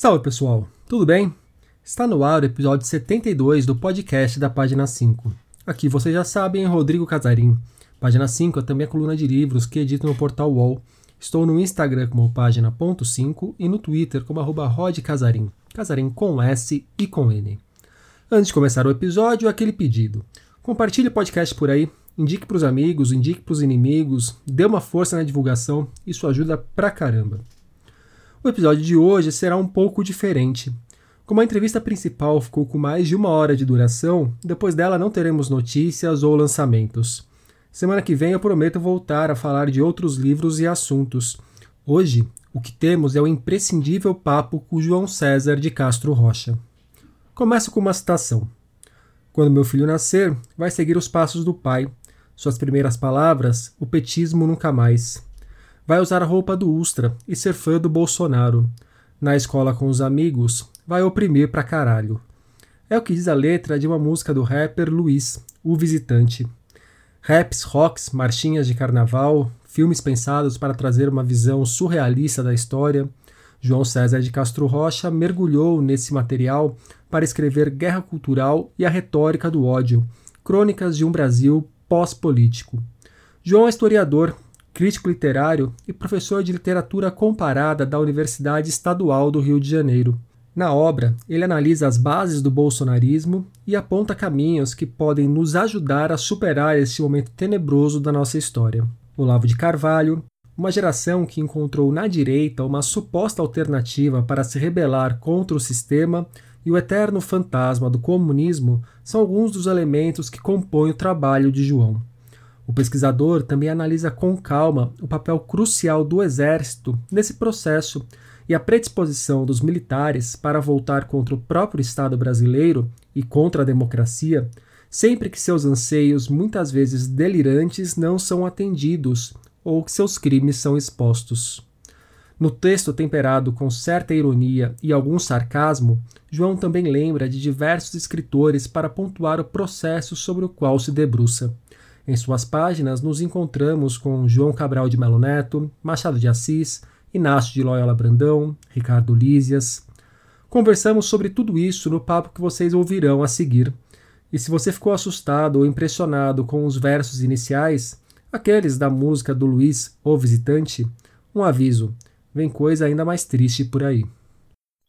Salve pessoal, tudo bem? Está no ar o episódio 72 do podcast da Página 5. Aqui vocês já sabem, Rodrigo Casarim. Página 5 é também a coluna de livros que edito no portal UOL. Estou no Instagram como página.5 e no Twitter como arroba rodcasarim. Casarim com S e com N. Antes de começar o episódio, aquele pedido. Compartilhe o podcast por aí, indique para os amigos, indique para os inimigos, dê uma força na divulgação, isso ajuda pra caramba. O episódio de hoje será um pouco diferente. Como a entrevista principal ficou com mais de uma hora de duração, depois dela não teremos notícias ou lançamentos. Semana que vem eu prometo voltar a falar de outros livros e assuntos. Hoje, o que temos é o imprescindível papo com João César de Castro Rocha. Começo com uma citação. Quando meu filho nascer, vai seguir os passos do pai. Suas primeiras palavras: o petismo nunca mais. Vai usar a roupa do Ustra e ser fã do Bolsonaro. Na escola com os amigos, vai oprimir pra caralho. É o que diz a letra de uma música do rapper Luiz, o Visitante. Raps, rocks, marchinhas de carnaval, filmes pensados para trazer uma visão surrealista da história. João César de Castro Rocha mergulhou nesse material para escrever Guerra Cultural e a Retórica do Ódio, crônicas de um Brasil pós-político. João é historiador, crítico literário e professor de literatura comparada da Universidade Estadual do Rio de Janeiro. Na obra, ele analisa as bases do bolsonarismo e aponta caminhos que podem nos ajudar a superar este momento tenebroso da nossa história. Olavo de Carvalho, uma geração que encontrou na direita uma suposta alternativa para se rebelar contra o sistema e o eterno fantasma do comunismo são alguns dos elementos que compõem o trabalho de João. O pesquisador também analisa com calma o papel crucial do exército nesse processo e a predisposição dos militares para voltar contra o próprio Estado brasileiro e contra a democracia, sempre que seus anseios, muitas vezes delirantes, não são atendidos ou que seus crimes são expostos. No texto temperado com certa ironia e algum sarcasmo, João também lembra de diversos escritores para pontuar o processo sobre o qual se debruça. Em suas páginas, nos encontramos com João Cabral de Melo Neto, Machado de Assis, Inácio de Loyola Brandão, Ricardo Lísias. Conversamos sobre tudo isso no papo que vocês ouvirão a seguir. E se você ficou assustado ou impressionado com os versos iniciais, aqueles da música do Luiz, O Visitante, um aviso: vem coisa ainda mais triste por aí.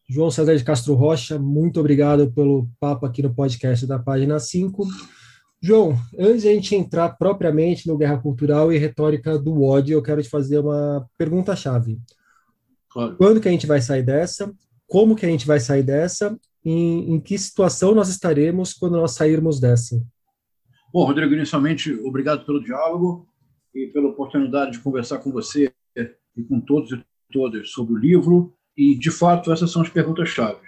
João César de Castro Rocha, muito obrigado pelo papo aqui no podcast da página 5. João, antes de a gente entrar propriamente no Guerra Cultural e Retórica do Ódio, eu quero te fazer uma pergunta-chave. Claro. Quando que a gente vai sair dessa? Como que a gente vai sair dessa? Em, em que situação nós estaremos quando nós sairmos dessa? Bom, Rodrigo, inicialmente, obrigado pelo diálogo e pela oportunidade de conversar com você e com todos e todas sobre o livro. E, de fato, essas são as perguntas-chave.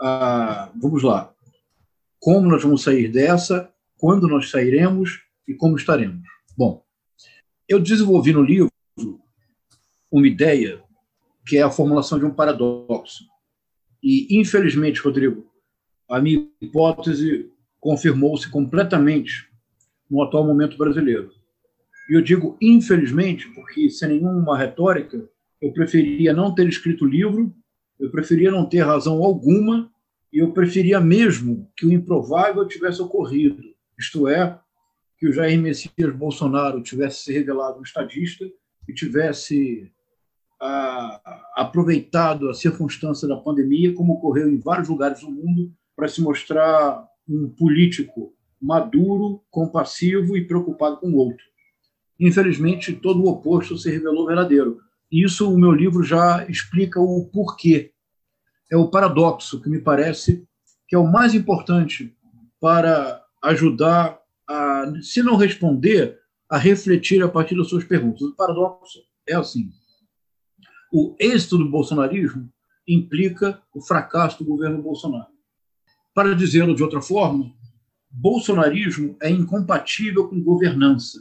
Ah, vamos lá. Como nós vamos sair dessa? quando nós sairemos e como estaremos. Bom, eu desenvolvi no livro uma ideia que é a formulação de um paradoxo. E, infelizmente, Rodrigo, a minha hipótese confirmou-se completamente no atual momento brasileiro. E eu digo infelizmente, porque sem nenhuma retórica, eu preferia não ter escrito livro, eu preferia não ter razão alguma, e eu preferia mesmo que o improvável tivesse ocorrido isto é, que o Jair Messias Bolsonaro tivesse se revelado um estadista e tivesse ah, aproveitado a circunstância da pandemia, como ocorreu em vários lugares do mundo, para se mostrar um político maduro, compassivo e preocupado com o outro. Infelizmente, todo o oposto se revelou verdadeiro. Isso o meu livro já explica o porquê. É o paradoxo que me parece que é o mais importante para ajudar a, se não responder, a refletir a partir das suas perguntas. O paradoxo é assim: o êxito do bolsonarismo implica o fracasso do governo Bolsonaro. Para dizê-lo de outra forma, bolsonarismo é incompatível com governança.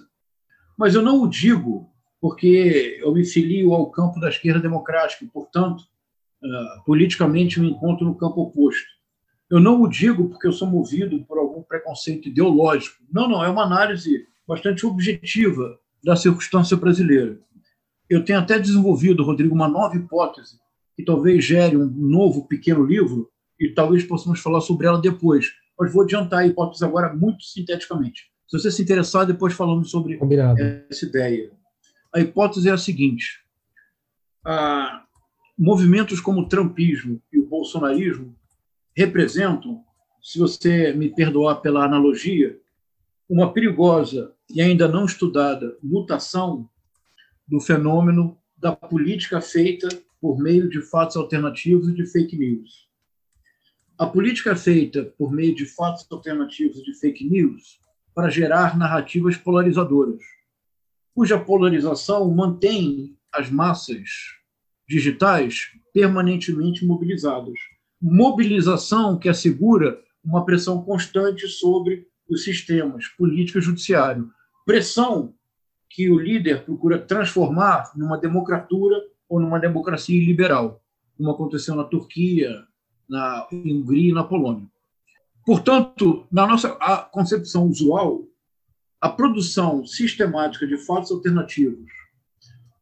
Mas eu não o digo porque eu me filio ao campo da esquerda democrática, portanto, uh, politicamente me encontro no campo oposto. Eu não o digo porque eu sou movido por algum preconceito ideológico. Não, não, é uma análise bastante objetiva da circunstância brasileira. Eu tenho até desenvolvido, Rodrigo, uma nova hipótese que talvez gere um novo pequeno livro e talvez possamos falar sobre ela depois. Mas vou adiantar a hipótese agora muito sinteticamente. Se você se interessar, depois falamos sobre Combinado. essa ideia. A hipótese é a seguinte: ah, movimentos como o trumpismo e o bolsonarismo representam, se você me perdoar pela analogia, uma perigosa e ainda não estudada mutação do fenômeno da política feita por meio de fatos alternativos e de fake news. A política feita por meio de fatos alternativos e de fake news para gerar narrativas polarizadoras, cuja polarização mantém as massas digitais permanentemente mobilizadas. Mobilização que assegura uma pressão constante sobre os sistemas político e judiciário. Pressão que o líder procura transformar numa democratura ou numa democracia liberal, como aconteceu na Turquia, na Hungria e na Polônia. Portanto, na nossa concepção usual, a produção sistemática de fatos alternativos,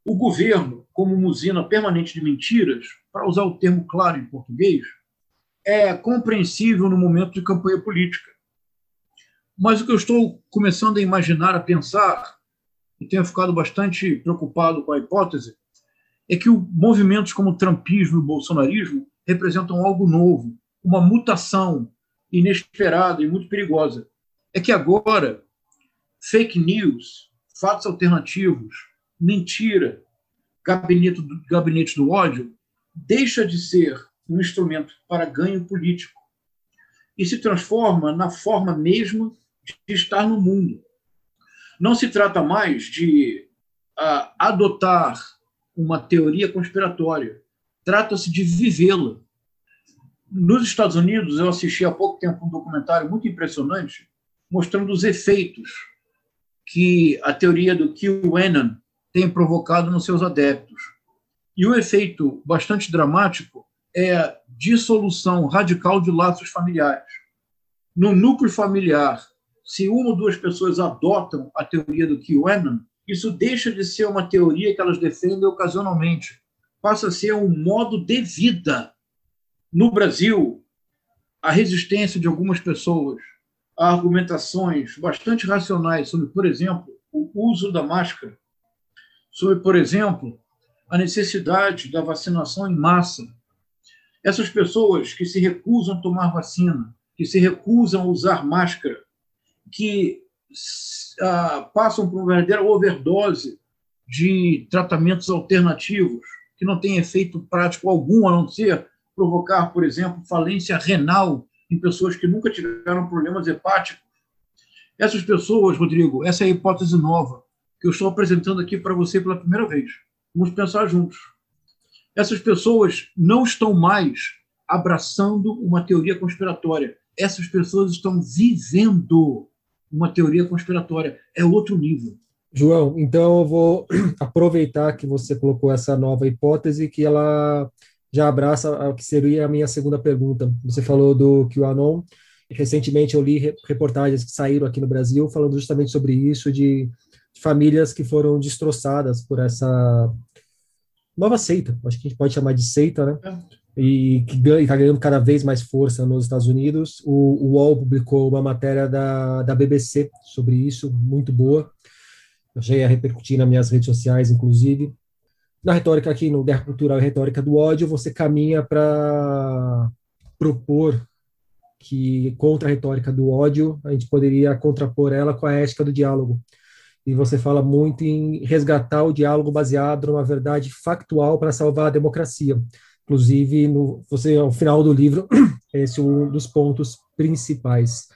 o governo, como uma usina permanente de mentiras, para usar o termo claro em português, é compreensível no momento de campanha política. Mas o que eu estou começando a imaginar, a pensar, e tenho ficado bastante preocupado com a hipótese, é que movimentos como o trumpismo e o bolsonarismo representam algo novo, uma mutação inesperada e muito perigosa. É que agora, fake news, fatos alternativos, mentira, gabinete do, gabinete do ódio, deixa de ser um instrumento para ganho político e se transforma na forma mesma de estar no mundo. Não se trata mais de uh, adotar uma teoria conspiratória, trata-se de vivê-la. Nos Estados Unidos, eu assisti há pouco tempo um documentário muito impressionante mostrando os efeitos que a teoria do QAnon tem provocado nos seus adeptos. E o efeito bastante dramático é a dissolução radical de laços familiares. No núcleo familiar, se uma ou duas pessoas adotam a teoria do QAnon, isso deixa de ser uma teoria que elas defendem ocasionalmente, passa a ser um modo de vida. No Brasil, a resistência de algumas pessoas argumentações bastante racionais sobre, por exemplo, o uso da máscara, sobre, por exemplo, a necessidade da vacinação em massa. Essas pessoas que se recusam a tomar vacina, que se recusam a usar máscara, que ah, passam por uma verdadeira overdose de tratamentos alternativos, que não tem efeito prático algum, a não ser provocar, por exemplo, falência renal em pessoas que nunca tiveram problemas hepáticos. Essas pessoas, Rodrigo, essa é a hipótese nova que eu estou apresentando aqui para você pela primeira vez. Vamos pensar juntos. Essas pessoas não estão mais abraçando uma teoria conspiratória. Essas pessoas estão vivendo uma teoria conspiratória. É outro nível. João, então eu vou aproveitar que você colocou essa nova hipótese, que ela já abraça o que seria a minha segunda pergunta. Você falou do QAnon. Recentemente eu li reportagens que saíram aqui no Brasil falando justamente sobre isso, de famílias que foram destroçadas por essa nova seita, acho que a gente pode chamar de seita, né? É. E que está ganhando cada vez mais força nos Estados Unidos. O, o UOL publicou uma matéria da, da BBC sobre isso, muito boa. Eu já ia repercutir nas minhas redes sociais, inclusive. Na retórica aqui, no Guerra Cultural e Retórica do Ódio, você caminha para propor que contra a retórica do ódio, a gente poderia contrapor ela com a ética do diálogo. E você fala muito em resgatar o diálogo baseado numa verdade factual para salvar a democracia. Inclusive, no, você, ao final do livro, esse é um dos pontos principais.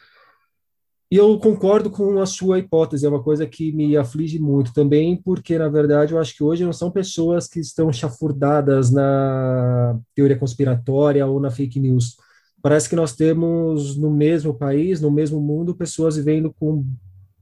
E eu concordo com a sua hipótese, é uma coisa que me aflige muito também, porque, na verdade, eu acho que hoje não são pessoas que estão chafurdadas na teoria conspiratória ou na fake news. Parece que nós temos no mesmo país, no mesmo mundo, pessoas vivendo com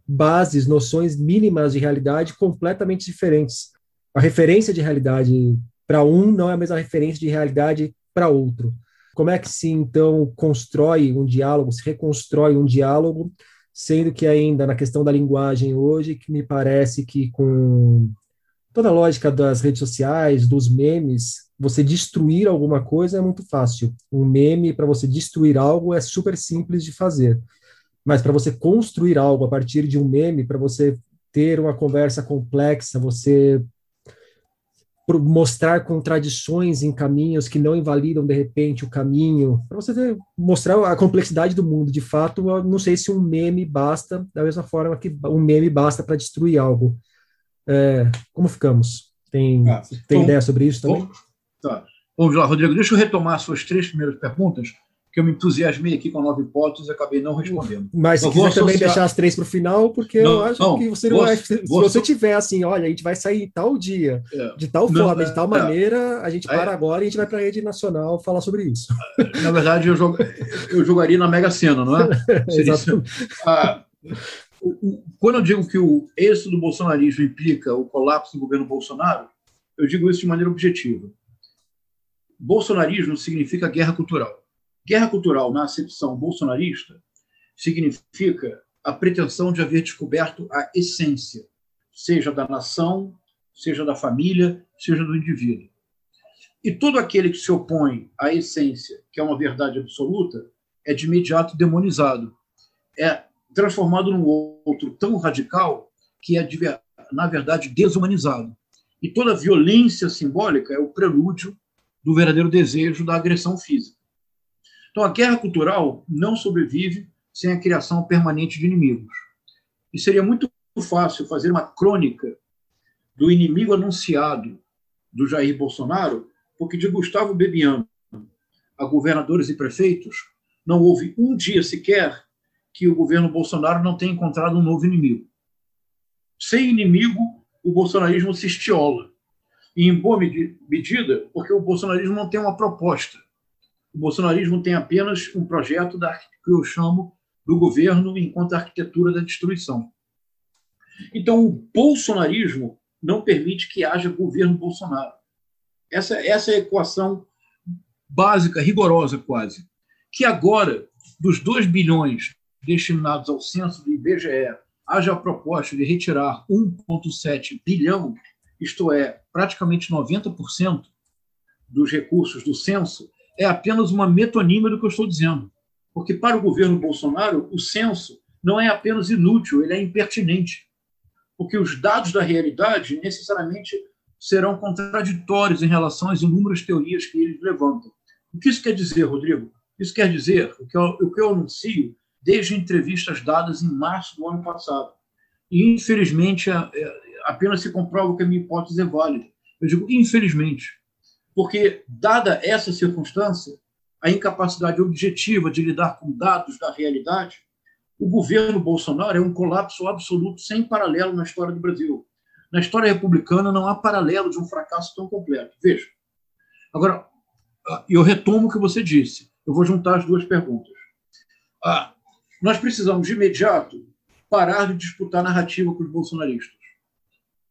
bases, noções mínimas de realidade completamente diferentes. A referência de realidade para um não é a mesma referência de realidade para outro. Como é que se então constrói um diálogo, se reconstrói um diálogo sendo que ainda na questão da linguagem hoje, que me parece que com toda a lógica das redes sociais, dos memes, você destruir alguma coisa é muito fácil. Um meme, para você destruir algo, é super simples de fazer. Mas para você construir algo a partir de um meme, para você ter uma conversa complexa, você mostrar contradições em caminhos que não invalidam de repente o caminho, para você ter, mostrar a complexidade do mundo. De fato, não sei se um meme basta, da mesma forma que um meme basta para destruir algo. É, como ficamos? Tem, ah, tem então, ideia sobre isso também? Tá. Vamos lá, Rodrigo, deixa eu retomar suas três primeiras perguntas que eu me entusiasmei aqui com a nova hipótese e acabei não respondendo. Mas se quiser associar... também deixar as três para o final, porque não, eu acho não, que você vou, se vou, você tiver assim, olha, a gente vai sair tal dia, é, de tal não, forma, de tal é, maneira, a gente para é, agora e a gente vai para a rede nacional falar sobre isso. Na verdade, eu, jog... eu jogaria na Mega Sena, não é? Exato. Ah, quando eu digo que o êxito do bolsonarismo implica o colapso do governo Bolsonaro, eu digo isso de maneira objetiva. Bolsonarismo significa guerra cultural. Guerra cultural, na acepção bolsonarista, significa a pretensão de haver descoberto a essência, seja da nação, seja da família, seja do indivíduo. E todo aquele que se opõe à essência, que é uma verdade absoluta, é de imediato demonizado. É transformado num outro tão radical que é, na verdade, desumanizado. E toda violência simbólica é o prelúdio do verdadeiro desejo da agressão física. Então, a guerra cultural não sobrevive sem a criação permanente de inimigos. E seria muito fácil fazer uma crônica do inimigo anunciado do Jair Bolsonaro, porque de Gustavo Bebiano a governadores e prefeitos, não houve um dia sequer que o governo Bolsonaro não tenha encontrado um novo inimigo. Sem inimigo, o bolsonarismo se estiola. E em boa medida, porque o bolsonarismo não tem uma proposta. O bolsonarismo tem apenas um projeto da, que eu chamo do governo enquanto arquitetura da destruição. Então, o bolsonarismo não permite que haja governo Bolsonaro. Essa, essa é a equação básica, rigorosa quase. Que agora, dos 2 bilhões destinados ao censo do IBGE, haja a proposta de retirar 1,7 bilhão, isto é, praticamente 90% dos recursos do censo, é apenas uma metonímia do que eu estou dizendo. Porque para o governo Bolsonaro, o censo não é apenas inútil, ele é impertinente. Porque os dados da realidade necessariamente serão contraditórios em relação às inúmeras teorias que eles levantam. O que isso quer dizer, Rodrigo? Isso quer dizer, o que eu, o que eu anuncio desde entrevistas dadas em março do ano passado. E, infelizmente, apenas se comprova que a minha hipótese é válida. Eu digo infelizmente, porque, dada essa circunstância, a incapacidade objetiva de lidar com dados da realidade, o governo Bolsonaro é um colapso absoluto, sem paralelo na história do Brasil. Na história republicana não há paralelo de um fracasso tão completo. Veja. Agora, eu retomo o que você disse. Eu vou juntar as duas perguntas. Ah, nós precisamos, de imediato, parar de disputar narrativa com os bolsonaristas.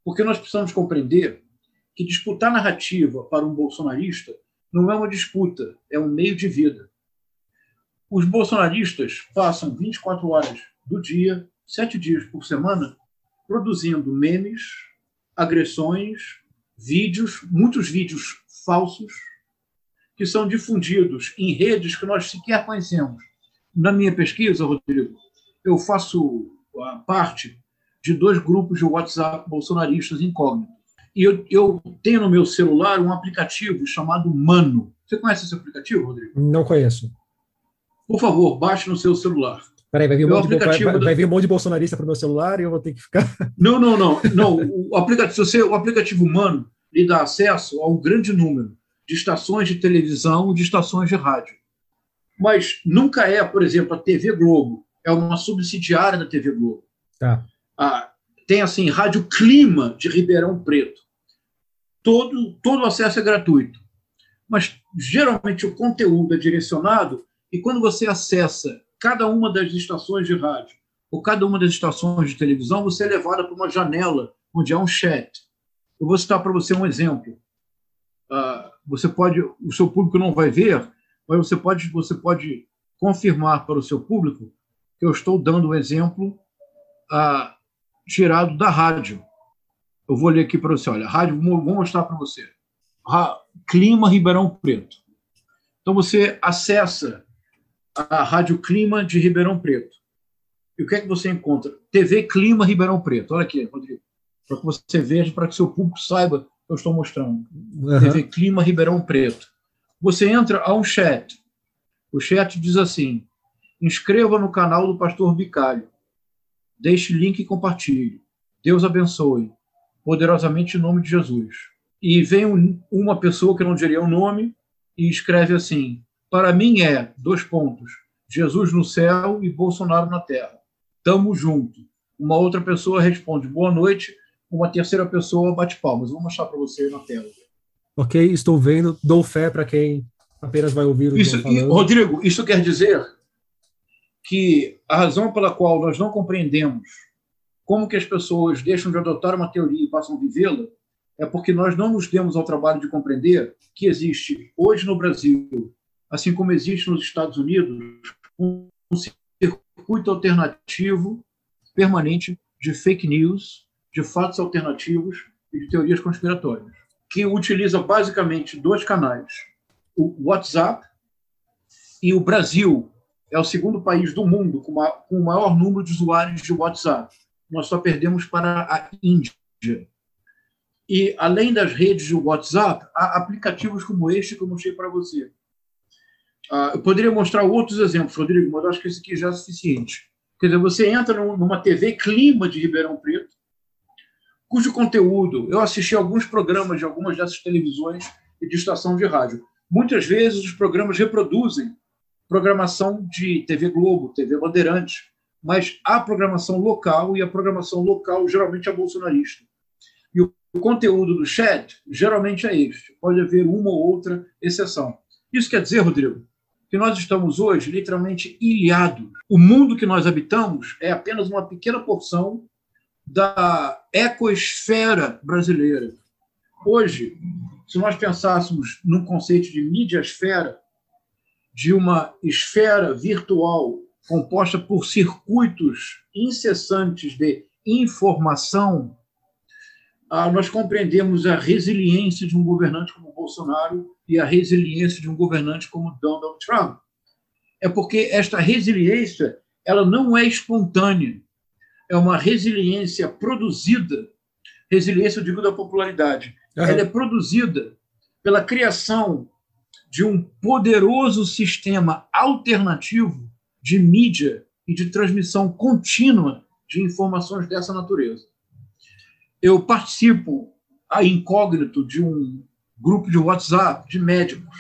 Porque nós precisamos compreender que disputar narrativa para um bolsonarista não é uma disputa, é um meio de vida. Os bolsonaristas passam 24 horas do dia, sete dias por semana, produzindo memes, agressões, vídeos, muitos vídeos falsos, que são difundidos em redes que nós sequer conhecemos. Na minha pesquisa, Rodrigo, eu faço parte de dois grupos de WhatsApp bolsonaristas incógnitos. E eu, eu tenho no meu celular um aplicativo chamado Mano. Você conhece esse aplicativo, Rodrigo? Não conheço. Por favor, baixe no seu celular. Peraí, vai vir, um monte, de, vai, vai, vai vir um monte de bolsonarista para o meu celular e eu vou ter que ficar. Não, não, não. não. O, aplicativo, você, o aplicativo Mano lhe dá acesso a um grande número de estações de televisão, de estações de rádio. Mas nunca é, por exemplo, a TV Globo. É uma subsidiária da TV Globo. Tá. Ah, tem assim, Rádio Clima de Ribeirão Preto. Todo, todo acesso é gratuito. Mas geralmente o conteúdo é direcionado e quando você acessa cada uma das estações de rádio ou cada uma das estações de televisão, você é levado para uma janela onde há um chat. Eu vou citar para você um exemplo. Uh, você pode, o seu público não vai ver, mas você pode, você pode confirmar para o seu público que eu estou dando um exemplo uh, tirado da rádio. Eu vou ler aqui para você. Olha, rádio, vou mostrar para você. Clima Ribeirão Preto. Então você acessa a Rádio Clima de Ribeirão Preto. E o que é que você encontra? TV Clima Ribeirão Preto. Olha aqui, Rodrigo. Para que você veja, para que seu público saiba que eu estou mostrando. Uhum. TV Clima Ribeirão Preto. Você entra a um chat. O chat diz assim: inscreva no canal do Pastor Bicalho. Deixe link e compartilhe. Deus abençoe. Poderosamente em nome de Jesus. E vem um, uma pessoa que não diria o nome e escreve assim: Para mim é, dois pontos, Jesus no céu e Bolsonaro na terra. Tamo junto. Uma outra pessoa responde boa noite, uma terceira pessoa bate palmas. Vou mostrar para você na tela. Ok, estou vendo, dou fé para quem apenas vai ouvir o isso, que eu Rodrigo, isso quer dizer que a razão pela qual nós não compreendemos como que as pessoas deixam de adotar uma teoria e passam a vivê-la é porque nós não nos demos ao trabalho de compreender que existe hoje no Brasil, assim como existe nos Estados Unidos, um circuito alternativo permanente de fake news, de fatos alternativos e de teorias conspiratórias, que utiliza basicamente dois canais: o WhatsApp e o Brasil é o segundo país do mundo com, o maior número de usuários de WhatsApp. Nós só perdemos para a Índia. E, além das redes de WhatsApp, há aplicativos como este que eu mostrei para você. Uh, eu poderia mostrar outros exemplos, Rodrigo, mas acho que esse aqui já é suficiente. Quer dizer, você entra numa TV Clima de Ribeirão Preto, cujo conteúdo, eu assisti alguns programas de algumas dessas televisões e de estação de rádio. Muitas vezes os programas reproduzem programação de TV Globo, TV Bandeirantes, mas há programação local e a programação local geralmente é bolsonarista. E o conteúdo do chat geralmente é este. Pode haver uma ou outra exceção. Isso quer dizer, Rodrigo, que nós estamos hoje literalmente ilhados. O mundo que nós habitamos é apenas uma pequena porção da ecosfera brasileira. Hoje, se nós pensássemos num conceito de mídiasfera, de uma esfera virtual composta por circuitos incessantes de informação ah, nós compreendemos a resiliência de um governante como Bolsonaro e a resiliência de um governante como Donald Trump. É porque esta resiliência ela não é espontânea, é uma resiliência produzida, resiliência, eu digo, da popularidade. Uhum. Ela é produzida pela criação de um poderoso sistema alternativo de mídia e de transmissão contínua de informações dessa natureza eu participo a incógnito de um grupo de WhatsApp de médicos.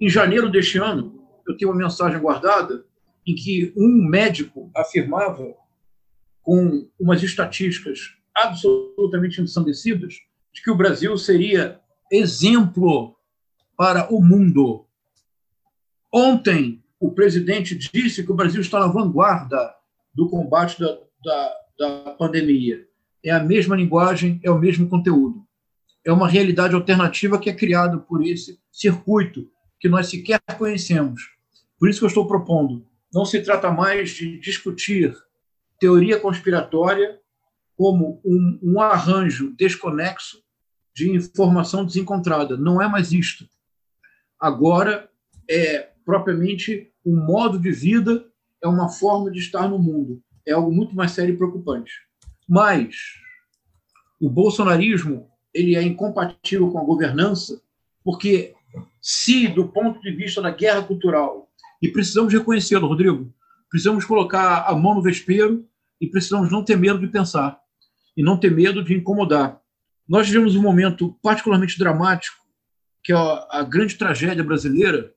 Em janeiro deste ano, eu tenho uma mensagem guardada em que um médico afirmava, com umas estatísticas absolutamente ensandecidas, de que o Brasil seria exemplo para o mundo. Ontem, o presidente disse que o Brasil está na vanguarda do combate da, da, da pandemia é a mesma linguagem, é o mesmo conteúdo. É uma realidade alternativa que é criada por esse circuito que nós sequer conhecemos. Por isso que eu estou propondo. Não se trata mais de discutir teoria conspiratória como um, um arranjo desconexo de informação desencontrada. Não é mais isto. Agora é propriamente um modo de vida, é uma forma de estar no mundo. É algo muito mais sério e preocupante. Mas o bolsonarismo ele é incompatível com a governança, porque se, do ponto de vista da guerra cultural, e precisamos reconhecê-lo, Rodrigo, precisamos colocar a mão no vespeiro e precisamos não ter medo de pensar e não ter medo de incomodar. Nós vivemos um momento particularmente dramático, que é a grande tragédia brasileira.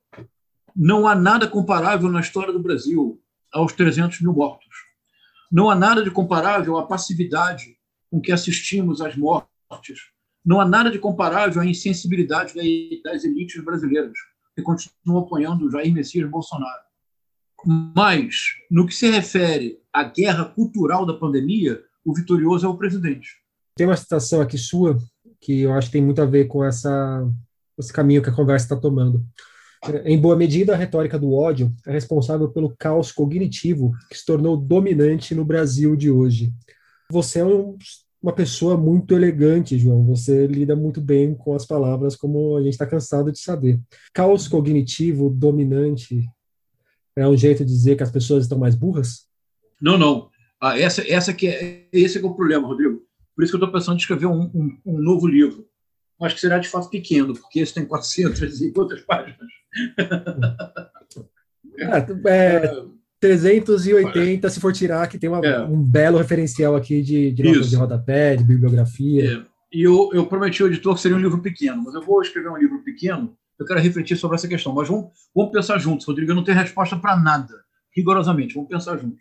Não há nada comparável na história do Brasil aos 300 mil mortos. Não há nada de comparável à passividade com que assistimos às mortes. Não há nada de comparável à insensibilidade das elites brasileiras, que continuam apoiando Jair Messias Bolsonaro. Mas, no que se refere à guerra cultural da pandemia, o vitorioso é o presidente. Tem uma citação aqui sua que eu acho que tem muito a ver com essa, esse caminho que a conversa está tomando. Em boa medida, a retórica do ódio é responsável pelo caos cognitivo que se tornou dominante no Brasil de hoje. Você é um, uma pessoa muito elegante, João. Você lida muito bem com as palavras, como a gente está cansado de saber. Caos cognitivo dominante é um jeito de dizer que as pessoas estão mais burras? Não, não. Ah, essa, essa que é, esse que é o problema, Rodrigo. Por isso que eu estou pensando em escrever um, um, um, novo livro. Acho que será de fato pequeno, porque esse tem 400 e outras páginas. É, é, 380, se for tirar, que tem uma, é. um belo referencial aqui de, de notas de rodapé, de bibliografia. É. E eu, eu prometi ao editor que seria um livro pequeno, mas eu vou escrever um livro pequeno, eu quero refletir sobre essa questão. Mas vamos, vamos pensar juntos, Rodrigo. Eu não tenho resposta para nada, rigorosamente. Vamos pensar juntos.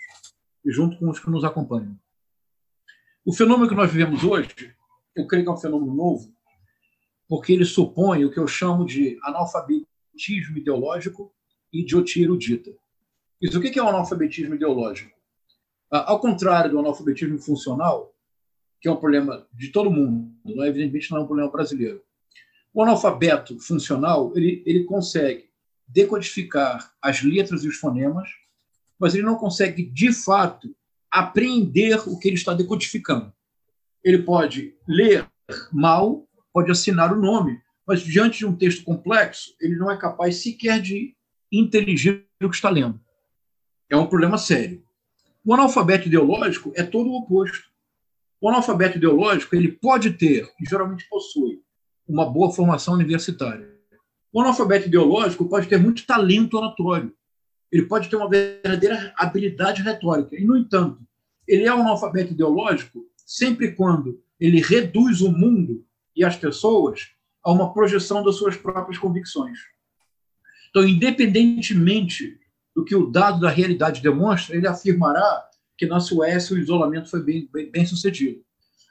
E junto com os que nos acompanham. O fenômeno que nós vivemos hoje, eu creio que é um fenômeno novo, porque ele supõe o que eu chamo de analfabetismo ideológico e idiotia erudita. Isso, o que é o analfabetismo ideológico? Ah, ao contrário do analfabetismo funcional, que é um problema de todo mundo, não é, evidentemente não é um problema brasileiro. O analfabeto funcional ele, ele consegue decodificar as letras e os fonemas, mas ele não consegue, de fato, apreender o que ele está decodificando. Ele pode ler mal, pode assinar o nome, mas diante de um texto complexo, ele não é capaz sequer de inteligir o que está lendo é um problema sério. O analfabeto ideológico é todo o oposto. O analfabeto ideológico ele pode ter, e geralmente possui, uma boa formação universitária. O analfabeto ideológico pode ter muito talento oratório. Ele pode ter uma verdadeira habilidade retórica. E, no entanto, ele é um analfabeto ideológico sempre quando ele reduz o mundo e as pessoas a uma projeção das suas próprias convicções. Então, independentemente do que o dado da realidade demonstra, ele afirmará que na Suécia o isolamento foi bem, bem, bem sucedido.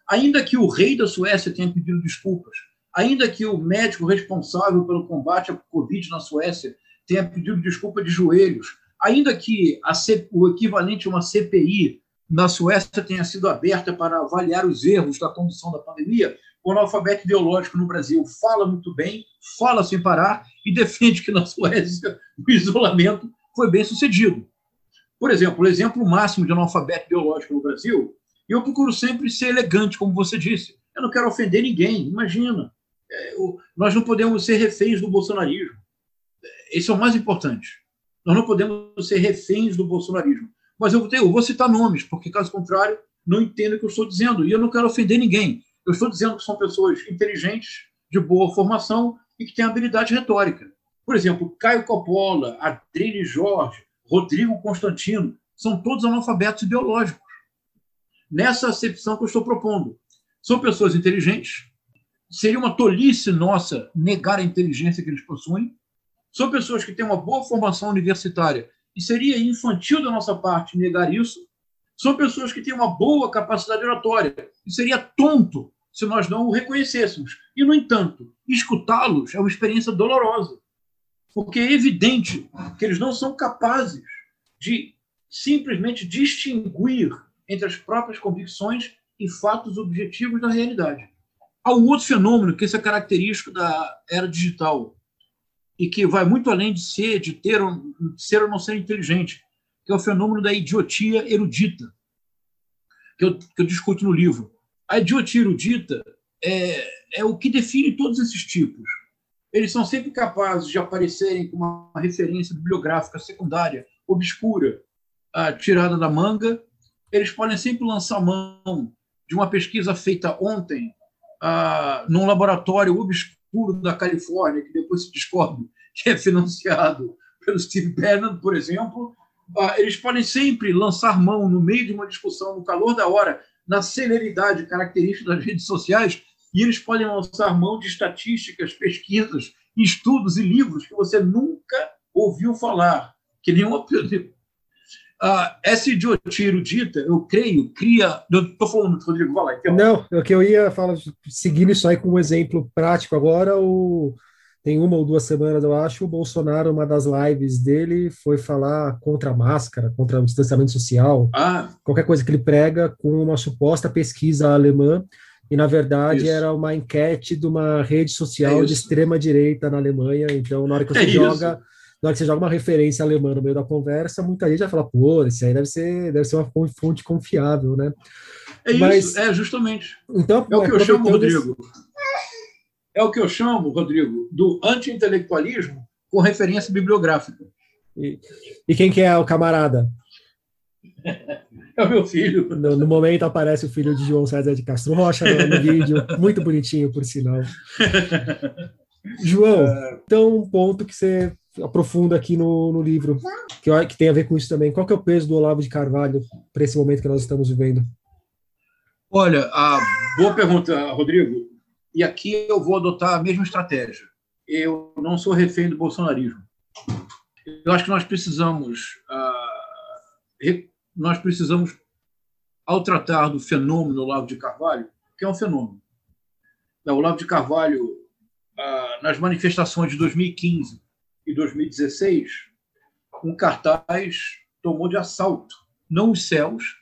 Ainda que o rei da Suécia tenha pedido desculpas, ainda que o médico responsável pelo combate à Covid na Suécia tenha pedido desculpa de joelhos, ainda que C, o equivalente a uma CPI na Suécia tenha sido aberta para avaliar os erros da condução da pandemia, o analfabeto ideológico no Brasil fala muito bem, fala sem parar e defende que na Suécia o isolamento foi bem sucedido. Por exemplo, o exemplo máximo de analfabeto biológico no Brasil, eu procuro sempre ser elegante, como você disse. Eu não quero ofender ninguém, imagina. É, o, nós não podemos ser reféns do bolsonarismo. Esse é o mais importante. Nós não podemos ser reféns do bolsonarismo. Mas eu, eu vou citar nomes, porque, caso contrário, não entendo o que eu estou dizendo. E eu não quero ofender ninguém. Eu estou dizendo que são pessoas inteligentes, de boa formação e que têm habilidade retórica. Por exemplo, Caio Coppola, Adriane Jorge, Rodrigo Constantino, são todos analfabetos ideológicos. Nessa acepção que eu estou propondo. São pessoas inteligentes. Seria uma tolice nossa negar a inteligência que eles possuem. São pessoas que têm uma boa formação universitária e seria infantil da nossa parte negar isso. São pessoas que têm uma boa capacidade oratória e seria tonto se nós não o reconhecêssemos. E, no entanto, escutá-los é uma experiência dolorosa porque é evidente que eles não são capazes de simplesmente distinguir entre as próprias convicções e fatos objetivos da realidade. Há um outro fenômeno que esse é característico da era digital e que vai muito além de ser, de ter, de ser ou não ser inteligente, que é o fenômeno da idiotia erudita, que eu, que eu discuto no livro. A idiotia erudita é, é o que define todos esses tipos eles são sempre capazes de aparecerem com uma referência bibliográfica secundária, obscura, tirada da manga. Eles podem sempre lançar mão de uma pesquisa feita ontem num laboratório obscuro da Califórnia, que depois se descobre que é financiado pelo Steve Bannon, por exemplo. Uh, eles podem sempre lançar mão, no meio de uma discussão, no calor da hora, na celeridade característica das redes sociais, e eles podem lançar mão de estatísticas, pesquisas, estudos e livros que você nunca ouviu falar, que nenhuma. Ah, essa idiotia erudita, eu creio, cria. Estou falando, Rodrigo, vai lá. Então. Não, é o que eu ia falar, seguindo isso aí com um exemplo prático agora, o, tem uma ou duas semanas, eu acho, o Bolsonaro, uma das lives dele, foi falar contra a máscara, contra o distanciamento social, ah. qualquer coisa que ele prega com uma suposta pesquisa alemã e na verdade isso. era uma enquete de uma rede social é de extrema direita na Alemanha. Então, na hora que você é joga, isso. na hora que você joga uma referência alemã no meio da conversa, muita gente vai falar, pô, isso aí deve ser, deve ser uma fonte confiável, né? É isso, Mas, é justamente. Então, é o que eu chamo, Rodrigo. É o que eu chamo, Rodrigo, do anti-intelectualismo com referência bibliográfica. E, e, quem que é o camarada? É o meu filho. No, no, momento aparece o filho de João César de Castro Rocha no, no vídeo, muito bonitinho, por sinal. João, é... então um ponto que você aprofunda aqui no, no livro, que, que tem a ver com isso também. Qual que é o peso do Olavo de Carvalho para esse momento que nós estamos vivendo? Olha, a boa pergunta, Rodrigo. E aqui eu vou adotar a mesma estratégia. Eu não sou refém do bolsonarismo. Eu acho que nós precisamos, uh, nós precisamos, ao tratar do fenômeno Olavo de Carvalho, que é um fenômeno. O Olavo de Carvalho, uh, nas manifestações de 2015 e 2016, um cartaz tomou de assalto, não os céus,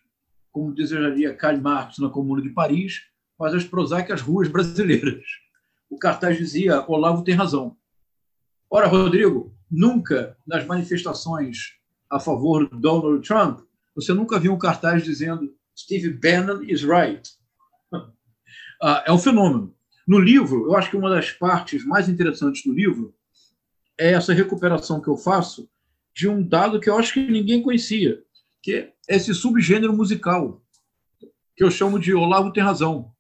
como desejaria Karl Marx na Comuna de Paris, mas as prosaicas ruas brasileiras. O cartaz dizia: Olavo tem razão. Ora, Rodrigo, nunca nas manifestações a favor do Donald Trump, você nunca viu um cartaz dizendo Steve Bannon is right. Ah, é um fenômeno. No livro, eu acho que uma das partes mais interessantes do livro é essa recuperação que eu faço de um dado que eu acho que ninguém conhecia, que é esse subgênero musical, que eu chamo de Olavo tem razão.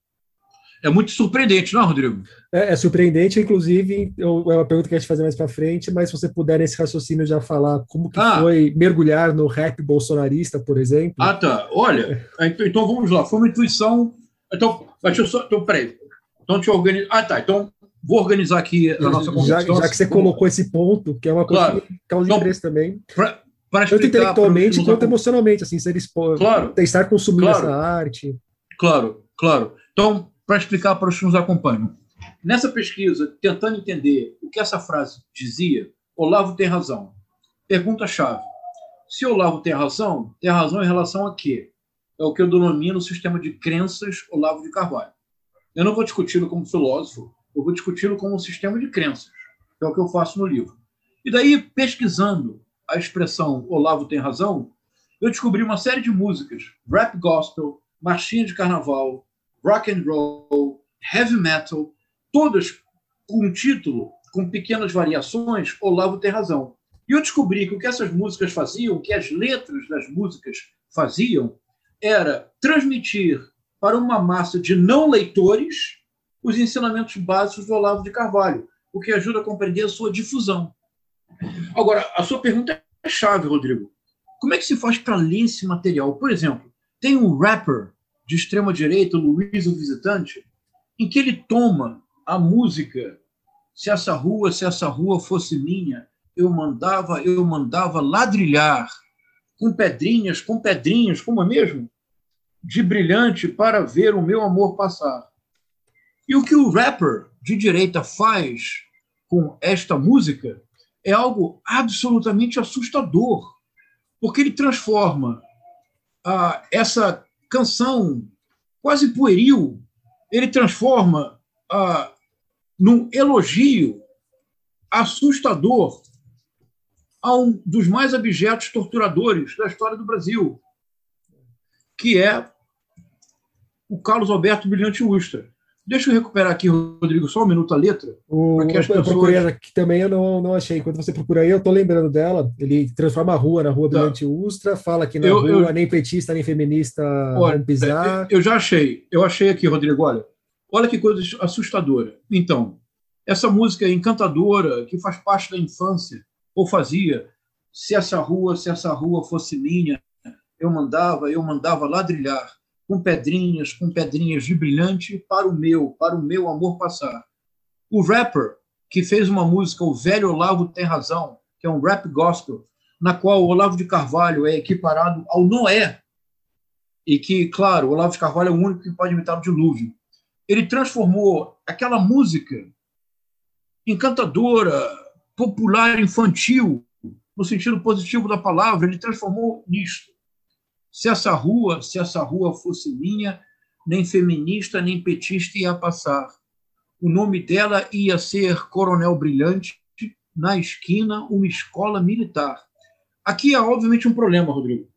É muito surpreendente, não é, Rodrigo? É, é surpreendente, inclusive, eu, é uma pergunta que a gente fazer mais para frente, mas se você puder nesse raciocínio já falar como que ah. foi mergulhar no rap bolsonarista, por exemplo. Ah, tá. Olha, então, então vamos lá. Foi uma intuição. Então, deixa eu só. Então, peraí. Então, deixa eu organizar. Ah, tá. Então, vou organizar aqui a nossa conversa. Já, já que você colocou esse ponto, que é uma coisa claro. que causa então, interesse também. Pra, para Tanto intelectualmente quanto emocionalmente, assim, se eles claro. estar consumindo claro. essa arte. Claro, claro. Então, para explicar para os que nos acompanham. Nessa pesquisa, tentando entender o que essa frase dizia, Olavo tem razão. Pergunta-chave. Se Olavo tem razão, tem razão em relação a quê? É o que eu denomino o sistema de crenças Olavo de Carvalho. Eu não vou discuti-lo como filósofo, eu vou discuti-lo como um sistema de crenças, é o que eu faço no livro. E daí, pesquisando a expressão Olavo tem razão, eu descobri uma série de músicas, rap gospel, marchinha de carnaval, rock and roll, heavy metal, todas com um título, com pequenas variações, Olavo tem razão. E eu descobri que o que essas músicas faziam, que as letras das músicas faziam, era transmitir para uma massa de não leitores os ensinamentos básicos do Olavo de Carvalho, o que ajuda a compreender a sua difusão. Agora, a sua pergunta é chave, Rodrigo. Como é que se faz para ler esse material? Por exemplo, tem um rapper de extrema-direita, Luiz o Visitante, em que ele toma a música Se essa rua, se essa rua fosse minha, eu mandava, eu mandava ladrilhar com pedrinhas, com pedrinhas, como é mesmo? De brilhante para ver o meu amor passar. E o que o rapper de direita faz com esta música é algo absolutamente assustador, porque ele transforma ah, essa canção quase pueril, ele transforma ah, num elogio assustador a um dos mais abjetos torturadores da história do Brasil, que é o Carlos Alberto Brilhante Ustra. Deixa eu recuperar aqui, Rodrigo, só um minuto a letra. O, eu pessoas... procurei aqui também, eu não, não achei. Quando você procura aí, eu tô lembrando dela. Ele transforma a rua na rua tá. Brilhante Ustra, fala que na eu, rua eu... nem petista nem feminista olha, vão pisar. É, eu já achei, eu achei aqui, Rodrigo, olha. Olha que coisa assustadora. Então, essa música encantadora que faz parte da infância, ou fazia, se essa rua, se essa rua fosse minha, eu mandava, eu mandava ladrilhar com pedrinhas, com pedrinhas de brilhante para o meu, para o meu amor passar. O rapper que fez uma música, o velho Olavo tem razão, que é um rap gospel, na qual o Olavo de Carvalho é equiparado ao Noé, e que, claro, o Olavo de Carvalho é o único que pode imitar o dilúvio. Ele transformou aquela música encantadora, popular, infantil, no sentido positivo da palavra, ele transformou nisto. Se essa rua, se essa rua fosse minha, nem feminista nem petista ia passar. O nome dela ia ser Coronel Brilhante, na esquina, uma escola militar. Aqui há, obviamente, um problema, Rodrigo.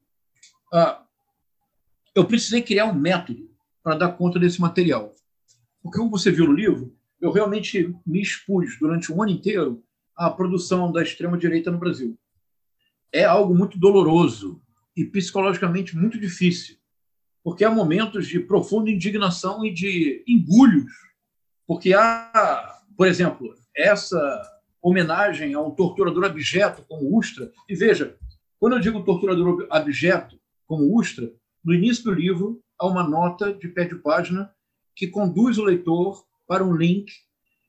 Ah, eu precisei criar um método para dar conta desse material. Porque, como você viu no livro, eu realmente me expus durante um ano inteiro à produção da extrema-direita no Brasil. É algo muito doloroso e psicologicamente muito difícil, porque há momentos de profunda indignação e de engulhos, porque há, por exemplo, essa homenagem a um torturador abjeto como Ustra, e veja, quando eu digo torturador abjeto como Ustra, no início do livro há uma nota de pé de página que conduz o leitor para um link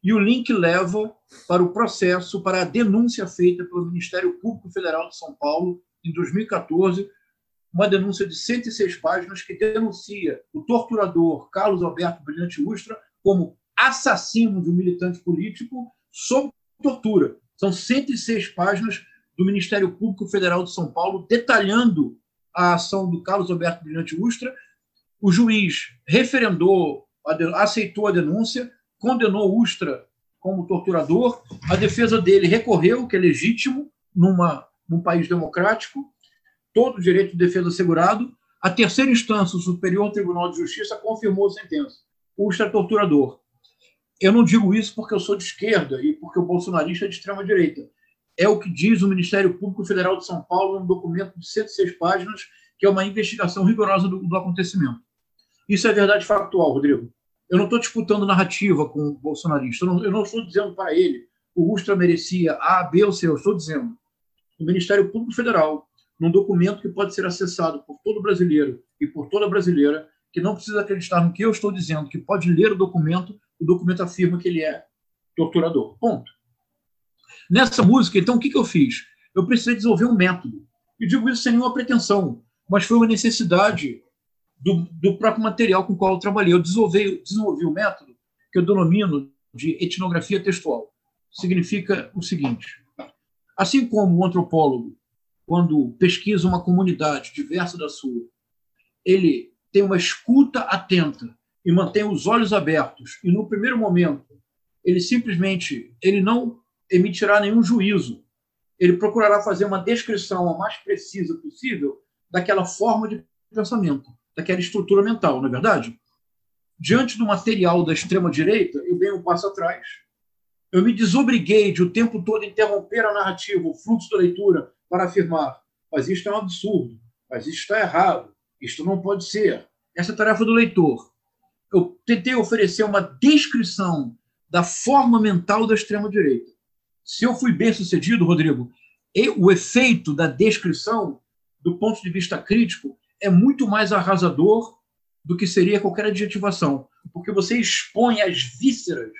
e o link leva para o processo, para a denúncia feita pelo Ministério Público Federal de São Paulo em 2014, uma denúncia de 106 páginas que denuncia o torturador Carlos Alberto Brilhante Ustra como assassino de um militante político sob tortura. São 106 páginas do Ministério Público Federal de São Paulo detalhando a ação do Carlos Alberto Brilhante Ustra. O juiz referendou, aceitou a denúncia, condenou Ustra como torturador. A defesa dele recorreu, que é legítimo numa, num país democrático, todo o direito de defesa assegurado. A terceira instância, o Superior Tribunal de Justiça, confirmou a sentença. Ustra torturador. Eu não digo isso porque eu sou de esquerda e porque o bolsonarista é de extrema-direita. É o que diz o Ministério Público Federal de São Paulo num documento de 106 páginas, que é uma investigação rigorosa do, do acontecimento. Isso é verdade factual, Rodrigo. Eu não estou disputando narrativa com o bolsonarista. Eu não, eu não estou dizendo para ele o Ustra merecia A, B ou C. Eu estou dizendo o Ministério Público Federal, num documento que pode ser acessado por todo brasileiro e por toda brasileira, que não precisa acreditar no que eu estou dizendo, que pode ler o documento, o documento afirma que ele é torturador. Ponto. Nessa música, então, o que, eu fiz? Eu precisei desenvolver um método. E digo isso sem nenhuma pretensão, mas foi uma necessidade do, do próprio material com o qual eu trabalhei. Eu desenvolvi, desenvolvi um método que eu denomino de etnografia textual. Significa o seguinte: assim como o antropólogo, quando pesquisa uma comunidade diversa da sua, ele tem uma escuta atenta e mantém os olhos abertos, e no primeiro momento ele simplesmente ele não emitirá nenhum juízo, ele procurará fazer uma descrição a mais precisa possível daquela forma de pensamento daquela estrutura mental, não é verdade? Diante do material da extrema-direita, eu dei um passo atrás. Eu me desobriguei de o tempo todo interromper a narrativa, o fluxo da leitura, para afirmar: mas isto é um absurdo, mas isto está errado, isto não pode ser. Essa é a tarefa do leitor. Eu tentei oferecer uma descrição da forma mental da extrema-direita. Se eu fui bem sucedido, Rodrigo, o efeito da descrição, do ponto de vista crítico, é muito mais arrasador do que seria qualquer adjetivação, porque você expõe as vísceras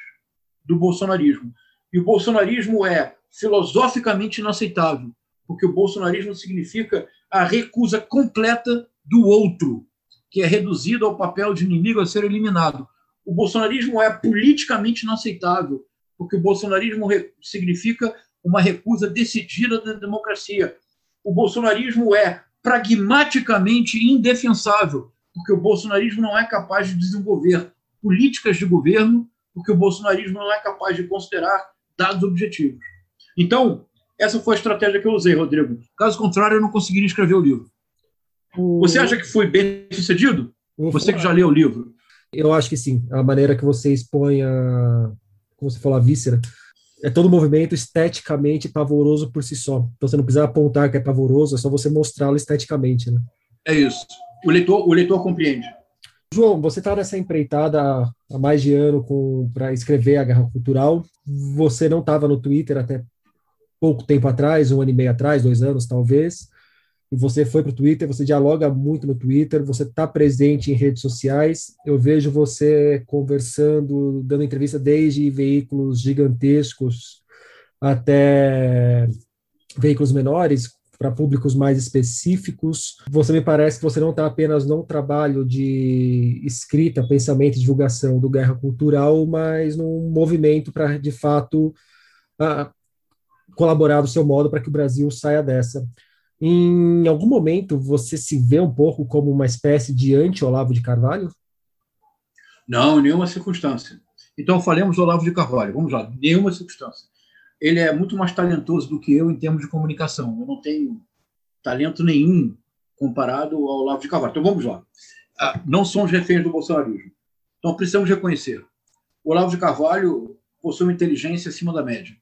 do bolsonarismo. E o bolsonarismo é filosoficamente inaceitável, porque o bolsonarismo significa a recusa completa do outro, que é reduzido ao papel de inimigo a ser eliminado. O bolsonarismo é politicamente inaceitável, porque o bolsonarismo significa uma recusa decidida da democracia. O bolsonarismo é pragmaticamente indefensável, porque o bolsonarismo não é capaz de desenvolver políticas de governo, porque o bolsonarismo não é capaz de considerar dados objetivos. Então, essa foi a estratégia que eu usei, Rodrigo. Caso contrário, eu não conseguiria escrever o livro. O... Você acha que foi bem sucedido? Você que já leu o livro. Eu acho que sim. A maneira que você expõe a, como você falou, a víscera, é todo movimento esteticamente pavoroso por si só. Então você não precisa apontar que é pavoroso, é só você mostrá-lo esteticamente, né? É isso. O leitor, o leitor compreende. João, você está nessa empreitada há mais de ano para escrever a Guerra Cultural. Você não estava no Twitter até pouco tempo atrás, um ano e meio atrás, dois anos talvez e você foi para o Twitter, você dialoga muito no Twitter, você está presente em redes sociais. Eu vejo você conversando, dando entrevista desde veículos gigantescos até veículos menores, para públicos mais específicos. Você me parece que você não está apenas no trabalho de escrita, pensamento e divulgação do Guerra Cultural, mas num movimento para, de fato, uh, colaborar do seu modo para que o Brasil saia dessa. Em algum momento você se vê um pouco como uma espécie de anti-Olavo de Carvalho? Não, nenhuma circunstância. Então falemos Olavo de Carvalho. Vamos lá, nenhuma circunstância. Ele é muito mais talentoso do que eu em termos de comunicação. Eu não tenho talento nenhum comparado ao Olavo de Carvalho. Então vamos lá. ah, não somos reféns do bolsonarismo. Então, precisamos reconhecer. O Olavo de Carvalho possui uma inteligência acima da média.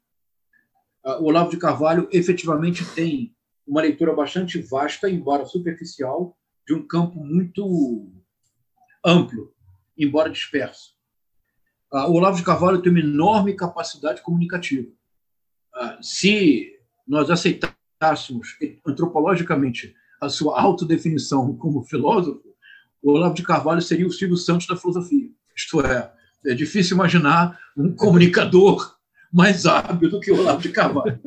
Ah, o Olavo de Carvalho efetivamente tem uma leitura bastante vasta, embora superficial, de um campo muito amplo, embora disperso. Ah, o Olavo de Carvalho tem uma enorme capacidade comunicativa. Ah, se nós aceitássemos antropologicamente a sua autodefinição como filósofo, o Olavo de Carvalho seria o Silvio Santos da filosofia. Isto é, é difícil imaginar um comunicador mais hábil do que o Olavo de Carvalho.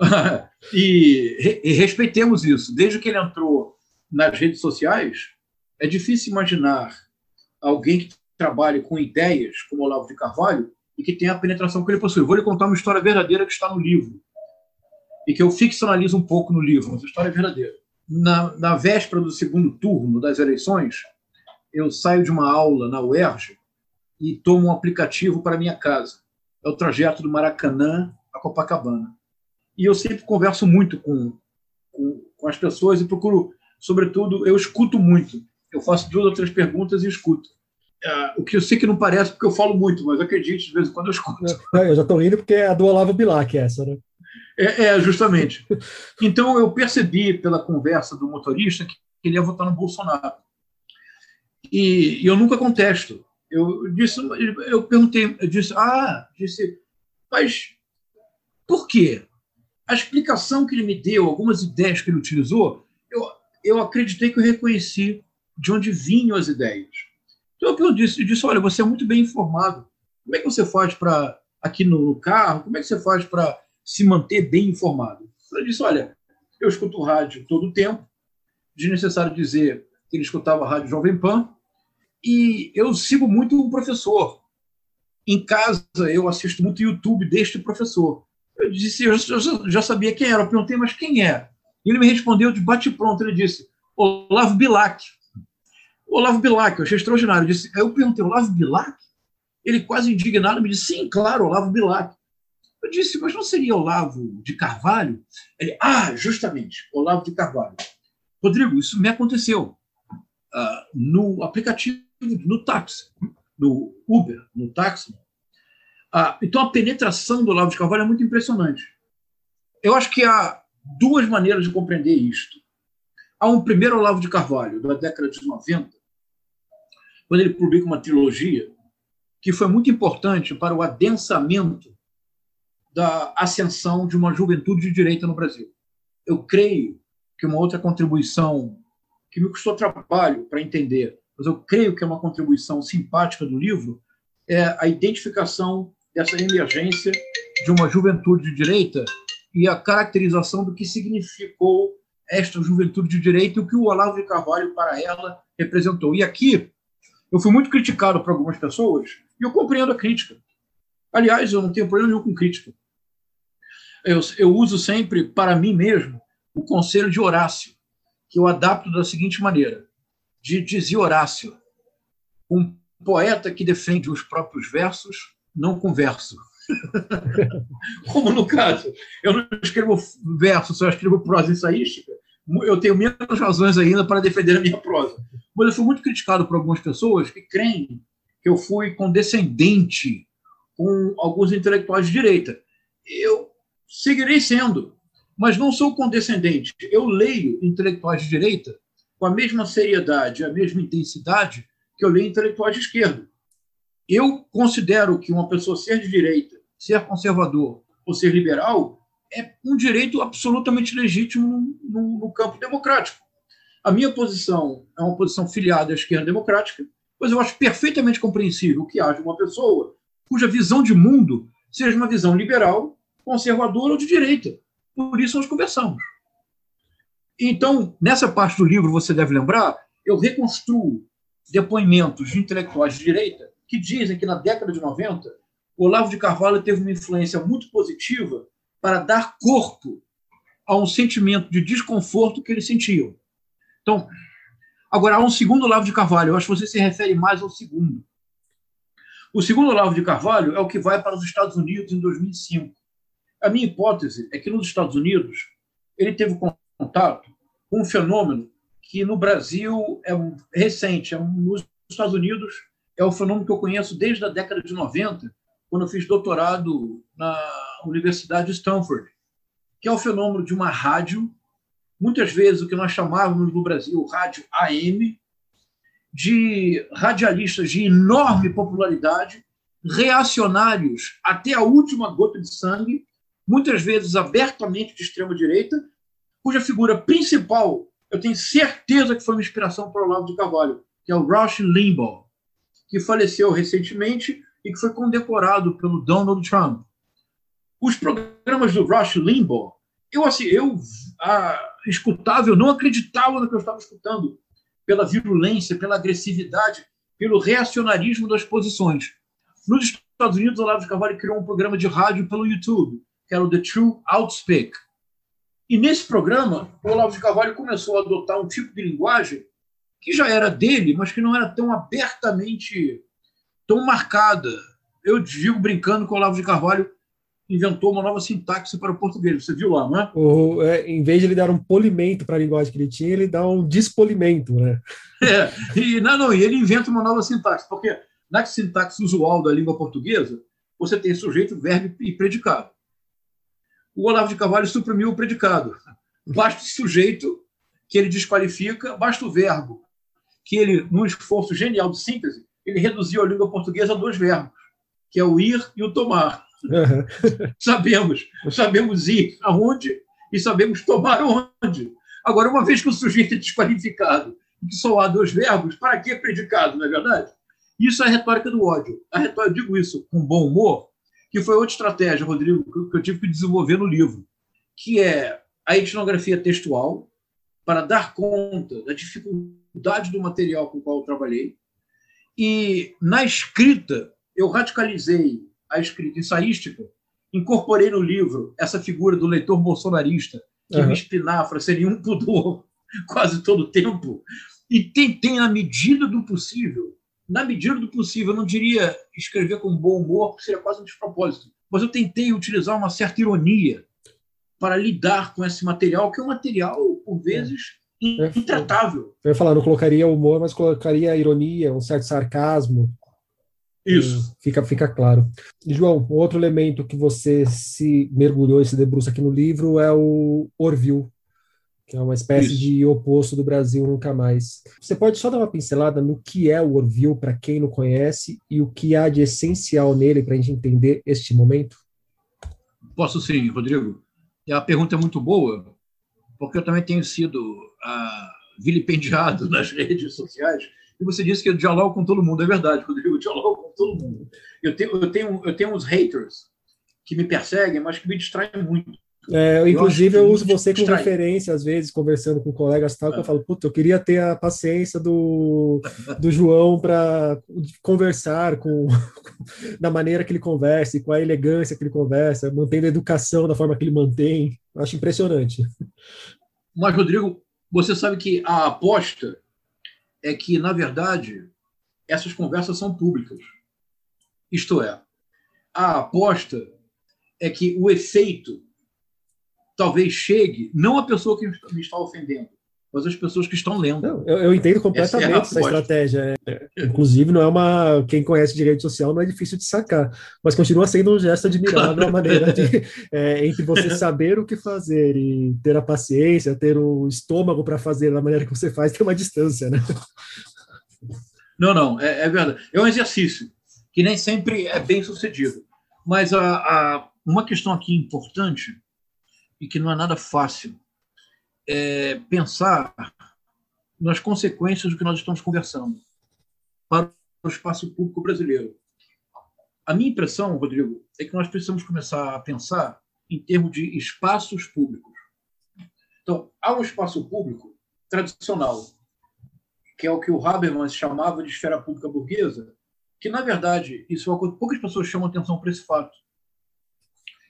e, e respeitemos isso. Desde que ele entrou nas redes sociais, é difícil imaginar alguém que trabalhe com ideias como Olavo de Carvalho e que tenha a penetração que ele possui. Vou lhe contar uma história verdadeira que está no livro e que eu ficcionalizo um pouco no livro, mas a história é verdadeira. Na, na véspera do segundo turno das eleições, eu saio de uma aula na UERJ e tomo um aplicativo para minha casa. É o trajeto do Maracanã a Copacabana. E eu sempre converso muito com, com, com as pessoas e procuro, sobretudo, eu escuto muito. Eu faço duas ou três perguntas e escuto. Uh, o que eu sei que não parece porque eu falo muito, mas acredite, de vez em quando eu escuto. Eu já estou rindo porque é a do Olavo Bilac essa, né? É, é, justamente. Então eu percebi pela conversa do motorista que ele ia votar no Bolsonaro. E, e eu nunca contesto. Eu disse, eu perguntei, eu disse, ah, disse, mas por quê? A explicação que ele me deu, algumas ideias que ele utilizou, eu, eu acreditei que eu reconheci de onde vinham as ideias. Então eu disse, eu disse, olha, você é muito bem informado. Como é que você faz para aqui no carro? Como é que você faz para se manter bem informado? Eu disse, olha, eu escuto rádio todo o tempo. Desnecessário dizer que ele escutava a rádio Jovem Pan e eu sigo muito o professor. Em casa, eu assisto muito YouTube deste professor. Eu disse, eu já sabia quem era. Eu perguntei, mas quem é? Ele me respondeu de bate-pronto. Ele disse, Olavo Bilac. Olavo Bilac, eu achei extraordinário. Eu, disse, eu perguntei, Olavo Bilac? Ele, quase indignado, me disse, sim, claro, Olavo Bilac. Eu disse, mas não seria Olavo de Carvalho? Ele, ah, justamente, Olavo de Carvalho. Rodrigo, isso me aconteceu uh, no aplicativo no táxi, no Uber, no táxi. Ah, então, a penetração do Olavo de Carvalho é muito impressionante. Eu acho que há duas maneiras de compreender isto. Há um primeiro Olavo de Carvalho, da década de 90, quando ele publica uma trilogia que foi muito importante para o adensamento da ascensão de uma juventude de direita no Brasil. Eu creio que uma outra contribuição que me custou trabalho para entender mas eu creio que é uma contribuição simpática do livro, é a identificação dessa emergência de uma juventude de direita e a caracterização do que significou esta juventude de direita e o que o Olavo de Carvalho para ela representou. E aqui eu fui muito criticado por algumas pessoas e eu compreendo a crítica. Aliás, eu não tenho problema nenhum com crítica. Eu, eu uso sempre para mim mesmo o conselho de Horácio, que eu adapto da seguinte maneira: de dizia Horácio, um poeta que defende os próprios versos, não com verso. Como no caso, eu não escrevo verso, só escrevo prosa ensaística, eu tenho menos razões ainda para defender a minha prosa. Mas eu fui muito criticado por algumas pessoas que creem que eu fui condescendente com alguns intelectuais de direita. Eu seguirei sendo, mas não sou condescendente. Eu leio intelectuais de direita com a mesma seriedade, a mesma intensidade que eu leio intelectuais de esquerda. Eu considero que uma pessoa ser de direita, ser conservador ou ser liberal é um direito absolutamente legítimo no, no campo democrático. A minha posição é uma posição filiada à esquerda democrática, mas eu acho perfeitamente compreensível que haja uma pessoa cuja visão de mundo seja uma visão liberal, conservadora ou de direita. Por isso nós conversamos. Então, nessa parte do livro, você deve lembrar, eu reconstruo depoimentos de intelectuais de direita que dizem que na década de 90, Olavo de Carvalho teve uma influência muito positiva para dar corpo a um sentimento de desconforto que eles sentiam. Então, agora há um segundo Olavo de Carvalho, eu acho que você se refere mais ao segundo. O segundo Olavo de Carvalho é o que vai para os Estados Unidos em 2005. A minha hipótese é que nos Estados Unidos ele teve contato com um fenômeno que no Brasil é recente, é nos Estados Unidos é um fenômeno que eu conheço desde a década de 90, quando eu fiz doutorado na Universidade de Stanford, que é o fenômeno de uma rádio, muitas vezes o que nós chamávamos no Brasil rádio AM, de radialistas de enorme popularidade, reacionários até a última gota de sangue, muitas vezes abertamente de extrema direita, cuja figura principal eu tenho certeza que foi uma inspiração para o Olavo de Carvalho, que é o Rush Limbaugh, que faleceu recentemente e que foi condecorado pelo Donald Trump. Os programas do Rush Limbaugh, eu assim, eu ah, escutava, eu não acreditava no que eu estava escutando, pela virulência, pela agressividade, pelo reacionarismo das posições. Nos Estados Unidos, o Olavo de Carvalho criou um programa de rádio pelo YouTube, que era o The True Outspeak. E nesse programa, o Olavo de Carvalho começou a adotar um tipo de linguagem que já era dele, mas que não era tão abertamente, tão marcada. Eu digo brincando que o Olavo de Carvalho inventou uma nova sintaxe para o português. Você viu lá, não é? É em vez de ele dar um polimento para a linguagem que ele tinha, ele dá um despolimento, né? É, e, não, não, e ele inventa uma nova sintaxe, porque na sintaxe usual da língua portuguesa, você tem sujeito, verbo e predicado. O Olavo de Carvalho suprimiu o predicado. Basta o sujeito, que ele desqualifica, basta o verbo, que ele, num esforço genial de síntese, ele reduziu a língua portuguesa a dois verbos, que é o ir e o tomar. Uhum. sabemos, sabemos ir aonde e sabemos tomar onde. Agora, uma vez que o sujeito é desqualificado e que só há dois verbos, para que predicado, não é verdade? Isso é a retórica do ódio. A retórica, eu digo isso com bom humor, que foi outra estratégia, Rodrigo, que eu tive que desenvolver no livro, que é a etnografia textual, para dar conta da dificuldade do material com o qual eu trabalhei. E na escrita, eu radicalizei a escrita ensaística, incorporei no livro essa figura do leitor bolsonarista, que uhum. me espinafra seria um pudor quase todo o tempo, e tentei, na medida do possível, na medida do possível, eu não diria escrever com bom humor, porque seria quase um despropósito, mas eu tentei utilizar uma certa ironia para lidar com esse material, que é um material, por vezes, é. intratável. Eu ia falar, não colocaria humor, mas colocaria ironia, um certo sarcasmo. Isso. Fica, fica claro. João, outro elemento que você se mergulhou e se debruça aqui no livro é o Orville, que é uma espécie Isso. de oposto do Brasil Nunca Mais. Você pode só dar uma pincelada no que é o Orville, para quem não conhece, e o que há de essencial nele para a gente entender este momento? Posso sim, Rodrigo. E a pergunta é muito boa, porque eu também tenho sido ah, vilipendiado nas redes sociais. E você disse que eu dialogo com todo mundo. É verdade, Rodrigo, eu dialogo com todo mundo. Eu tenho, eu tenho, eu tenho uns haters que me perseguem, mas que me distraem muito. É, eu, inclusive, eu uso você como referência, às vezes, conversando com colegas tal, que eu é. falo, puta, eu queria ter a paciência do, do João para conversar com da maneira que ele conversa, e com a elegância que ele conversa, mantendo a educação da forma que ele mantém. Eu acho impressionante. Mas, Rodrigo, você sabe que a aposta é que, na verdade, essas conversas são públicas. Isto é, a aposta é que o efeito talvez chegue não a pessoa que me está ofendendo, mas as pessoas que estão lendo. Não, eu, eu, entendo completamente essa, é essa estratégia. É, inclusive, não é uma. Quem conhece direito social não é difícil de sacar, mas continua sendo um gesto admirável claro. a maneira de. É, entre você saber o que fazer e ter a paciência, ter o estômago para fazer da maneira que você faz, tem uma distância, né? Não, não, é, é verdade. É um exercício que nem sempre é bem sucedido. Mas a, a, uma questão aqui importante e que não é nada fácil é pensar nas consequências do que nós estamos conversando para o espaço público brasileiro. A minha impressão, Rodrigo, é que nós precisamos começar a pensar em termos de espaços públicos. Então, há um espaço público tradicional, que é o que o Habermas chamava de esfera pública burguesa, que, na verdade, isso é uma coisa, poucas pessoas chamam atenção para esse fato.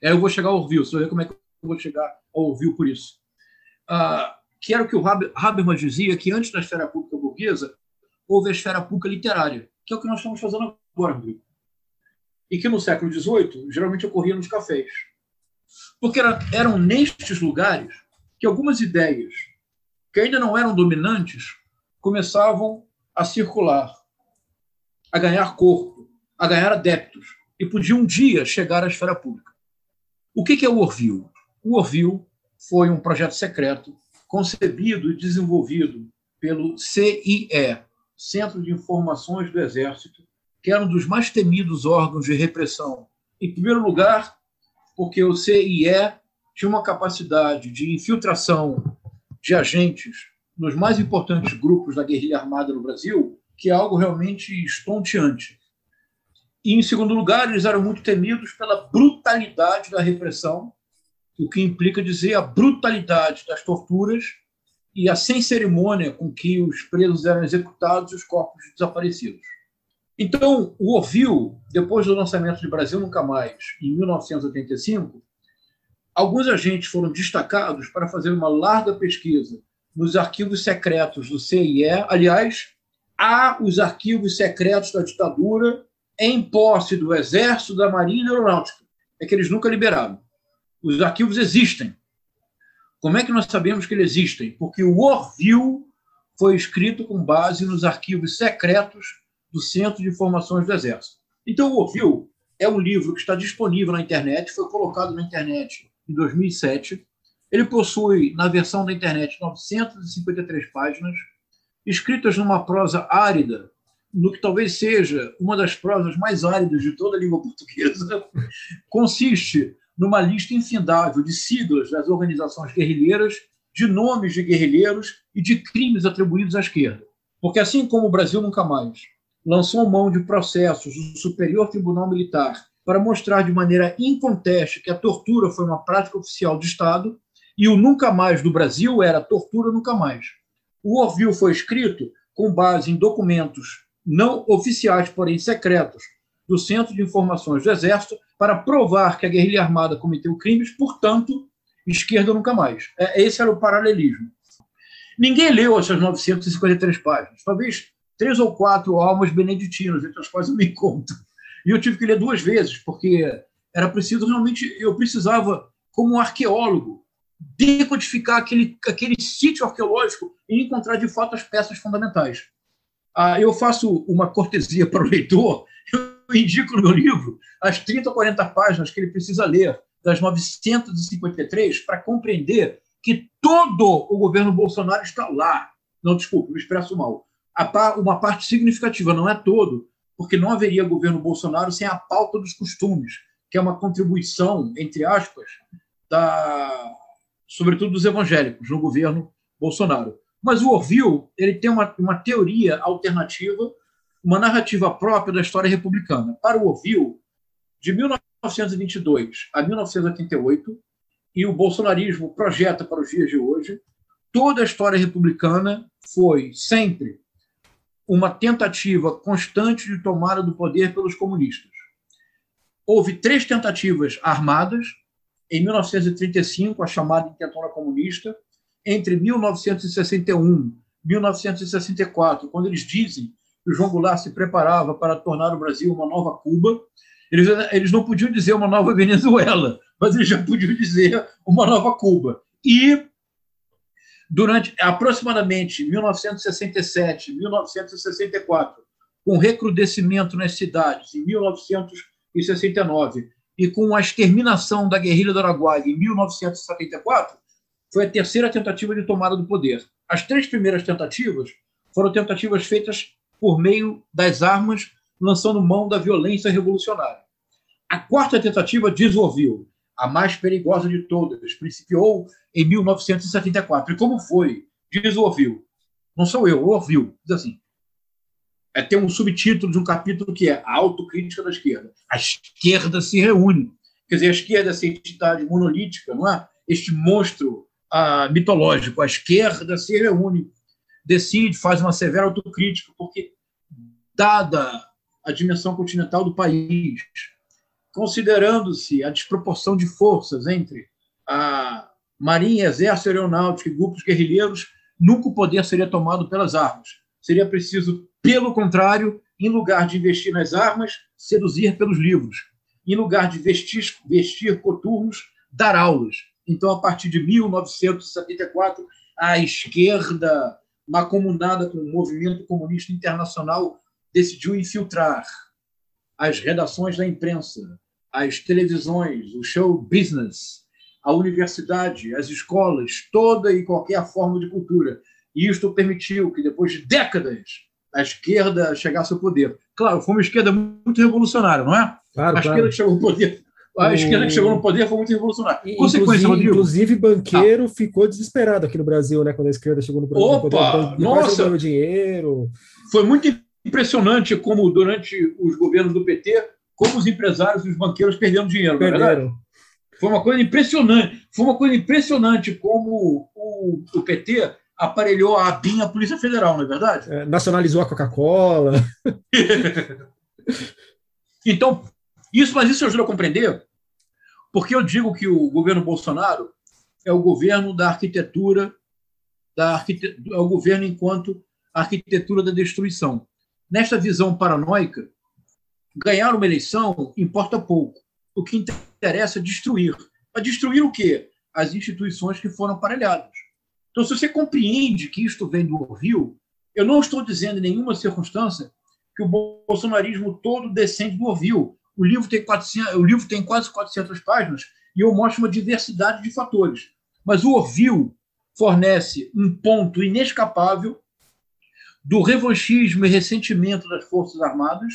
É, eu vou chegar ao Rio, você vai ver como é que vou chegar a ouvir por isso. Ah, que era o que o Habermas dizia, que antes da esfera pública burguesa, houve a esfera pública literária, que é o que nós estamos fazendo agora. E que no século XVIII, geralmente ocorria nos cafés. Porque era, eram nestes lugares que algumas ideias que ainda não eram dominantes, começavam a circular, a ganhar corpo, a ganhar adeptos, e podiam um dia chegar à esfera pública. O que é o Orville? O Orville foi um projeto secreto concebido e desenvolvido pelo CIE, Centro de Informações do Exército, que era um dos mais temidos órgãos de repressão. Em primeiro lugar, porque o CIE tinha uma capacidade de infiltração de agentes nos mais importantes grupos da guerrilha armada no Brasil, que é algo realmente estonteante. E, em segundo lugar, eles eram muito temidos pela brutalidade da repressão, o que implica dizer a brutalidade das torturas e a sem cerimônia com que os presos eram executados e os corpos desaparecidos. Então, o Orville, depois do lançamento de Brasil Nunca Mais, em 1985, alguns agentes foram destacados para fazer uma larga pesquisa nos arquivos secretos do CIE. Aliás, há os arquivos secretos da ditadura em posse do Exército, da Marinha e da Aeronáutica. É que eles nunca liberaram. Os arquivos existem. Como é que nós sabemos que eles existem? Porque o Orville foi escrito com base nos arquivos secretos do Centro de Informações do Exército. Então, o Orville é um livro que está disponível na internet, foi colocado na internet em 2007. Ele possui, na versão da internet, 953 páginas, escritas numa prosa árida, no que talvez seja uma das prosas mais áridas de toda a língua portuguesa. Consiste numa lista infindável de siglas das organizações guerrilheiras, de nomes de guerrilheiros e de crimes atribuídos à esquerda. Porque, assim como o Brasil nunca mais lançou mão de processos do Superior Tribunal Militar para mostrar de maneira inconteste que a tortura foi uma prática oficial do Estado e o nunca mais do Brasil era tortura nunca mais. O Orville foi escrito com base em documentos não oficiais, porém secretos, do Centro de Informações do Exército, para provar que a guerrilha armada cometeu crimes, portanto, esquerda nunca mais. É, esse era o paralelismo. Ninguém leu essas 953 páginas. Talvez três ou quatro almas beneditinas, entre as quais eu me encontro. E eu tive que ler duas vezes, porque era preciso realmente, eu precisava, como um arqueólogo, decodificar aquele, aquele sítio arqueológico e encontrar de fato as peças fundamentais. Ah, eu faço uma cortesia para o leitor, eu indico no livro as 30 ou 40 páginas que ele precisa ler, das 953, para compreender que todo o governo Bolsonaro está lá. Não, desculpe, me expresso mal. Uma parte significativa, não é todo, porque não haveria governo Bolsonaro sem a pauta dos costumes, que é uma contribuição, entre aspas, da, sobretudo dos evangélicos no governo Bolsonaro. Mas o Orville ele tem uma, uma teoria alternativa, uma narrativa própria da história republicana. Para o Orville, de 1922 a 1988, e o bolsonarismo projeta para os dias de hoje, toda a história republicana foi sempre uma tentativa constante de tomada do poder pelos comunistas. Houve três tentativas armadas, em 1935, a chamada Intentona Comunista, entre 1961 e 1964, quando eles dizem que o João Goulart se preparava para tornar o Brasil uma nova Cuba, eles, eles não podiam dizer uma nova Venezuela, mas eles já podiam dizer uma nova Cuba. E durante aproximadamente 1967, 1964, com recrudescimento nas cidades em 1969 e com a exterminação da guerrilha do Araguaia em 1974, foi a terceira tentativa de tomada do poder. As três primeiras tentativas foram tentativas feitas por meio das armas, lançando mão da violência revolucionária. A quarta tentativa desenvolveu a mais perigosa de todas, principiou em 1974. E como foi? Diz o ouviu. Não sou eu, ouviu. Diz assim. É, tem um subtítulo de um capítulo que é a autocrítica da esquerda. A esquerda se reúne. Quer dizer, a esquerda, essa entidade monolítica, não é? este monstro ah, mitológico. A esquerda se reúne, decide, faz uma severa autocrítica, porque, dada a dimensão continental do país, considerando-se a desproporção de forças entre a Marinha, Exército, Aeronáutica e grupos guerrilheiros, nunca o poder seria tomado pelas armas. Seria preciso, pelo contrário, em lugar de investir nas armas, seduzir pelos livros. Em lugar de vestir, vestir coturnos, dar aulas. Então, a partir de 1974, a esquerda, macomunada com o movimento comunista internacional, decidiu infiltrar as redações da imprensa, as televisões, o show business, a universidade, as escolas, toda e qualquer forma de cultura. E isto permitiu que, depois de décadas, a esquerda chegasse ao poder. Claro, foi uma esquerda muito revolucionária, não é? Claro, a esquerda que chegou ao poder. A esquerda que chegou no poder foi muito revolucionária. Consequência, inclusive, Rodrigo? Inclusive, banqueiro ah. ficou desesperado aqui no Brasil, né? Quando a esquerda chegou no Brasil. Opa! Poder, nossa! dinheiro. Foi muito impressionante como, durante os governos do PT, como os empresários e os banqueiros perderam dinheiro, é perderam. Foi uma coisa impressionante. Foi uma coisa impressionante como o, o PT aparelhou a ABIN a Polícia Federal, não é verdade? É, nacionalizou a Coca-Cola. então, isso, mas isso ajuda a compreender porque eu digo que o governo Bolsonaro é o governo da arquitetura, da arquite... é o governo enquanto arquitetura da destruição. Nesta visão paranoica, ganhar uma eleição importa pouco. O que interessa é destruir. Para destruir o quê? As instituições que foram aparelhadas. Então, se você compreende que isto vem do Orville, eu não estou dizendo em nenhuma circunstância que o bolsonarismo todo descende do Orville. O livro tem, 400, o livro tem quase 400 páginas e eu mostro uma diversidade de fatores. Mas o Orville fornece um ponto inescapável do revanchismo e ressentimento das Forças Armadas,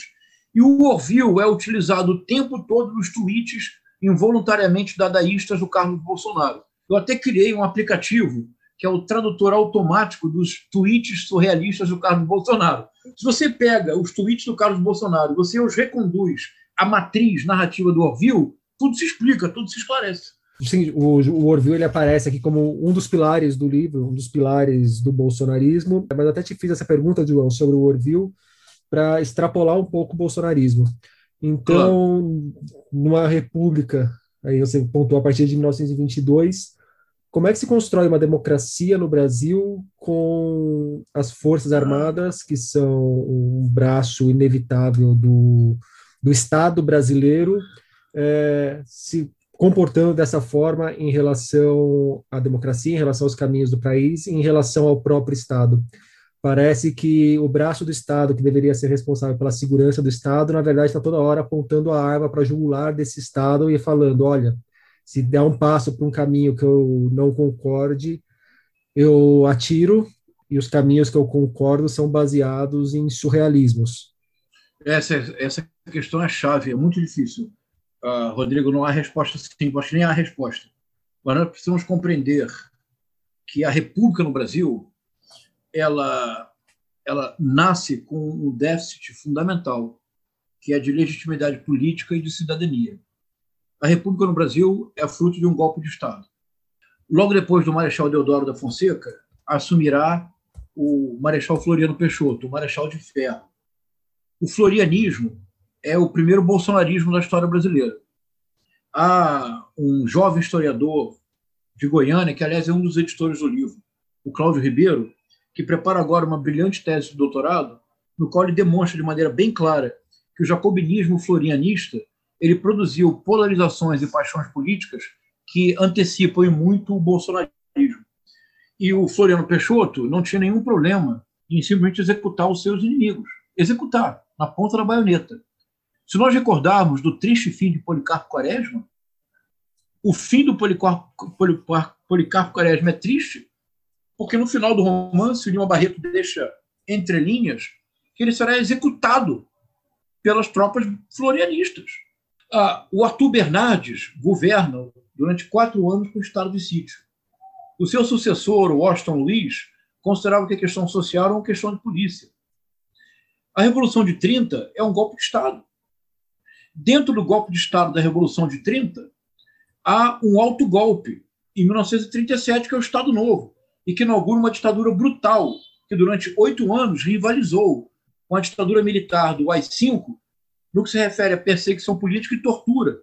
e o Orville é utilizado o tempo todo nos tweets involuntariamente dadaístas do Carlos Bolsonaro. Eu até criei um aplicativo que é o tradutor automático dos tweets surrealistas do Carlos Bolsonaro. Se você pega os tweets do Carlos Bolsonaro, você os reconduz à matriz narrativa do Orville, tudo se explica, tudo se esclarece. Sim, o, o Orville ele aparece aqui como um dos pilares do livro, um dos pilares do bolsonarismo. Mas até te fiz essa pergunta, João, sobre o Orville para extrapolar um pouco o bolsonarismo. Então, claro. numa república, aí você pontuou a partir de 1922, como é que se constrói uma democracia no Brasil com as Forças Armadas, que são um braço inevitável do, do Estado brasileiro, é, se comportando dessa forma em relação à democracia, em relação aos caminhos do país, em relação ao próprio Estado? Parece que o braço do Estado, que deveria ser responsável pela segurança do Estado, na verdade está toda hora apontando a arma para jugular desse Estado e falando: olha, se der um passo para um caminho que eu não concorde, eu atiro, e os caminhos que eu concordo são baseados em surrealismos. Essa, essa questão é chave, é muito difícil. Uh, Rodrigo, não há resposta simples, nem há resposta. Mas nós precisamos compreender que a República no Brasil ela, ela nasce com um déficit fundamental, que é de legitimidade política e de cidadania a República no Brasil é fruto de um golpe de Estado. Logo depois do Marechal Deodoro da Fonseca, assumirá o Marechal Floriano Peixoto, o Marechal de Ferro. O florianismo é o primeiro bolsonarismo da história brasileira. Há um jovem historiador de Goiânia, que aliás é um dos editores do livro, o Cláudio Ribeiro, que prepara agora uma brilhante tese de doutorado, no qual ele demonstra de maneira bem clara que o jacobinismo florianista ele produziu polarizações e paixões políticas que antecipam muito o bolsonarismo. E o Floriano Peixoto não tinha nenhum problema em simplesmente executar os seus inimigos. Executar, na ponta da baioneta. Se nós recordarmos do triste fim de Policarpo Quaresma, o fim do Policarpo, Policarpo Quaresma é triste, porque no final do romance, o Lima Barreto deixa entre linhas que ele será executado pelas tropas florianistas. Ah, o Arthur Bernardes governa durante quatro anos com o estado de sítio. O seu sucessor, Washington Luiz, considerava que a questão social era uma questão de polícia. A Revolução de 30 é um golpe de Estado. Dentro do golpe de Estado da Revolução de 30, há um alto golpe, em 1937, que é o Estado Novo, e que inaugura uma ditadura brutal, que durante oito anos rivalizou com a ditadura militar do AI-5 no que se refere à perseguição política e tortura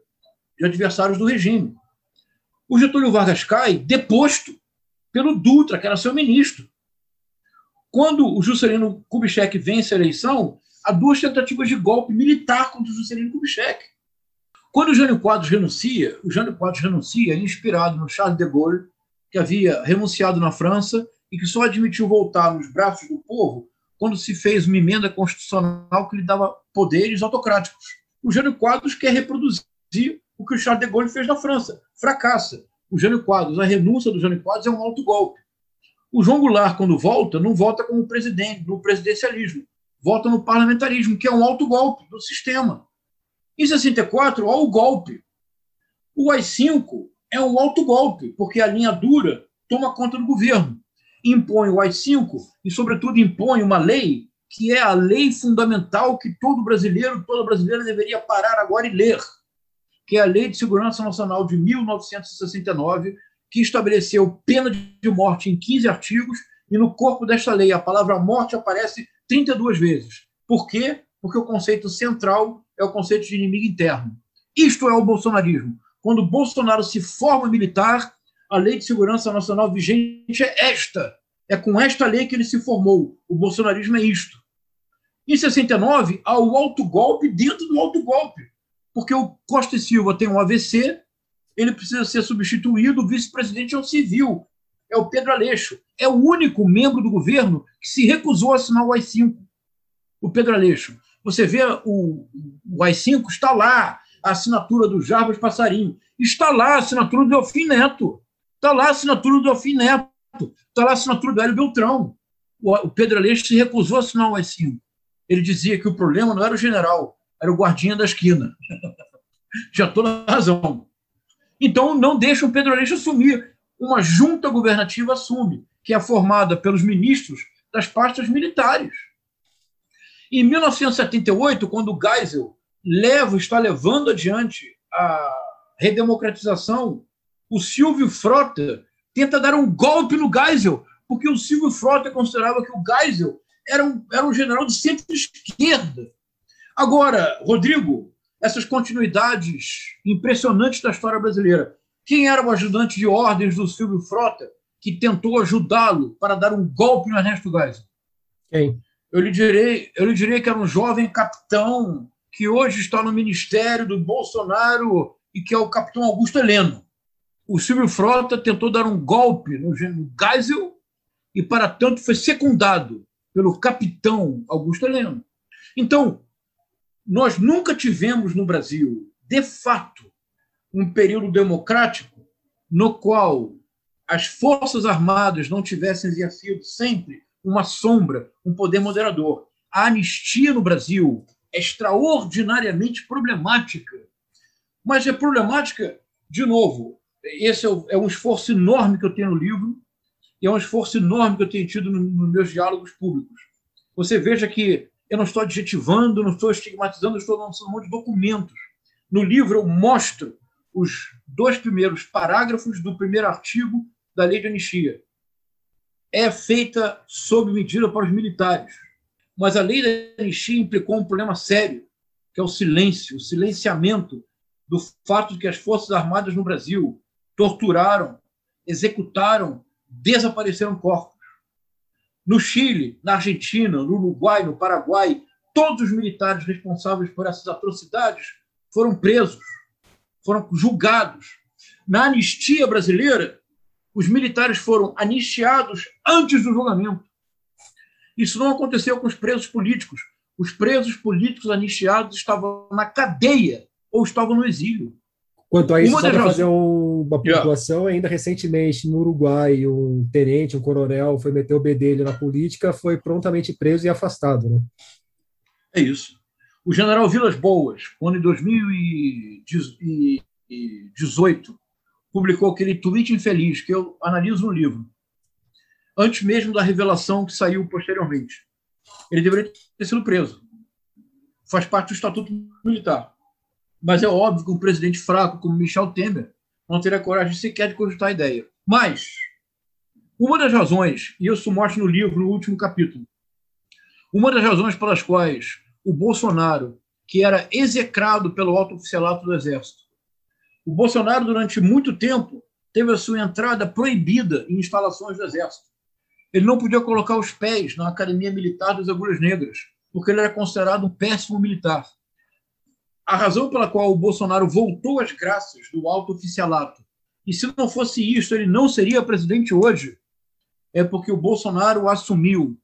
de adversários do regime. O Getúlio Vargas cai deposto pelo Dutra, que era seu ministro. Quando o Juscelino Kubitschek vence a eleição, há duas tentativas de golpe militar contra o Juscelino Kubitschek. Quando o Jânio Quadros renuncia, o Jânio Quadros renuncia inspirado no Charles de Gaulle, que havia renunciado na França e que só admitiu voltar nos braços do povo quando se fez uma emenda constitucional que lhe dava poderes autocráticos. O Jânio Quadros quer reproduzir o que o Charles de Gaulle fez na França. Fracassa. O Jânio Quadros, a renúncia do Jânio Quadros é um alto golpe. O João Goulart, quando volta, não volta como presidente, no presidencialismo. Volta no parlamentarismo, que é um alto golpe do sistema. Em 64, há o golpe. O AI-5 é um alto golpe, porque a linha dura toma conta do governo. Impõe o AI-5 e, sobretudo, impõe uma lei que é a lei fundamental que todo brasileiro, toda brasileira deveria parar agora e ler, que é a Lei de Segurança Nacional de 1969, que estabeleceu pena de morte em 15 artigos, e no corpo desta lei a palavra morte aparece 32 vezes. Por quê? Porque o conceito central é o conceito de inimigo interno. Isto é o bolsonarismo. Quando Bolsonaro se forma militar, a Lei de Segurança Nacional vigente é esta. É com esta lei que ele se formou. O bolsonarismo é isto. Em 69, há o autogolpe dentro do autogolpe. Porque o Costa e Silva tem um AVC, ele precisa ser substituído, o vice-presidente é um civil, é o Pedro Aleixo. É o único membro do governo que se recusou a assinar o AI-5. O Pedro Aleixo. Você vê o, o AI-5 está lá, a assinatura do Jarbas Passarinho. Está lá a assinatura do Delfim Neto. Está lá a assinatura do Delfim Neto. Está lá a assinatura do Hélio Beltrão. O, o Pedro Aleixo se recusou a assinar o AI-5. Ele dizia que o problema não era o general, era o guardinha da esquina. Já toda razão. Então, não deixa o Pedro Aleixo assumir. Uma junta governativa assume, que é formada pelos ministros das pastas militares. Em 1978, quando Geisel leva, está levando adiante a redemocratização, o Silvio Frota tenta dar um golpe no Geisel, porque o Silvio Frota considerava que o Geisel era um, era um general de centro-esquerda. Agora, Rodrigo, essas continuidades impressionantes da história brasileira. Quem era o ajudante de ordens do Silvio Frota que tentou ajudá-lo para dar um golpe no Ernesto Geisel? Quem? eu lhe direi, eu lhe direi que era um jovem capitão que hoje está no ministério do Bolsonaro e que é o capitão Augusto Heleno. O Silvio Frota tentou dar um golpe no Geisel e, para tanto, foi secundado pelo capitão Augusto Heleno. Então, nós nunca tivemos no Brasil, de fato, um período democrático no qual as Forças Armadas não tivessem exercido sempre uma sombra, um poder moderador. A anistia no Brasil é extraordinariamente problemática. Mas é problemática, de novo, esse é, é um esforço enorme que eu tenho no livro e é um esforço enorme que eu tenho tido nos meus diálogos públicos. Você veja que eu não estou adjetivando, não estou estigmatizando, estou lançando um monte de documentos. No livro eu mostro os dois primeiros parágrafos do primeiro artigo da lei de anistia é feita sob medida para os militares. Mas a lei da anistia implicou um problema sério, que é o silêncio, o silenciamento do fato de que as Forças Armadas no Brasil torturaram, executaram, desapareceram corpos. No Chile, na Argentina, no Uruguai, no Paraguai, todos os militares responsáveis por essas atrocidades foram presos, foram julgados. Na anistia brasileira, os militares foram anistiados antes do julgamento. Isso não aconteceu com os presos políticos. Os presos políticos anistiados estavam na cadeia ou estavam no exílio. Quanto a isso, uma só para fazer uma pontuação, yeah. ainda recentemente no Uruguai, um tenente, um coronel, foi meter o bedelho na política, foi prontamente preso e afastado. Né? É isso. O general Vilas Boas, quando em 2018 publicou aquele tweet infeliz que eu analiso no livro, antes mesmo da revelação que saiu posteriormente. Ele deveria ter sido preso. Faz parte do Estatuto Militar. Mas é óbvio que um presidente fraco como Michel Temer não teria coragem sequer de cogitar a ideia. Mas, uma das razões, e isso mostra no livro, no último capítulo, uma das razões pelas quais o Bolsonaro, que era execrado pelo alto oficialato do Exército, o Bolsonaro, durante muito tempo, teve a sua entrada proibida em instalações do Exército. Ele não podia colocar os pés na Academia Militar das Agulhas Negras, porque ele era considerado um péssimo militar. A razão pela qual o Bolsonaro voltou às graças do alto oficialato e se não fosse isso, ele não seria presidente hoje, é porque o Bolsonaro assumiu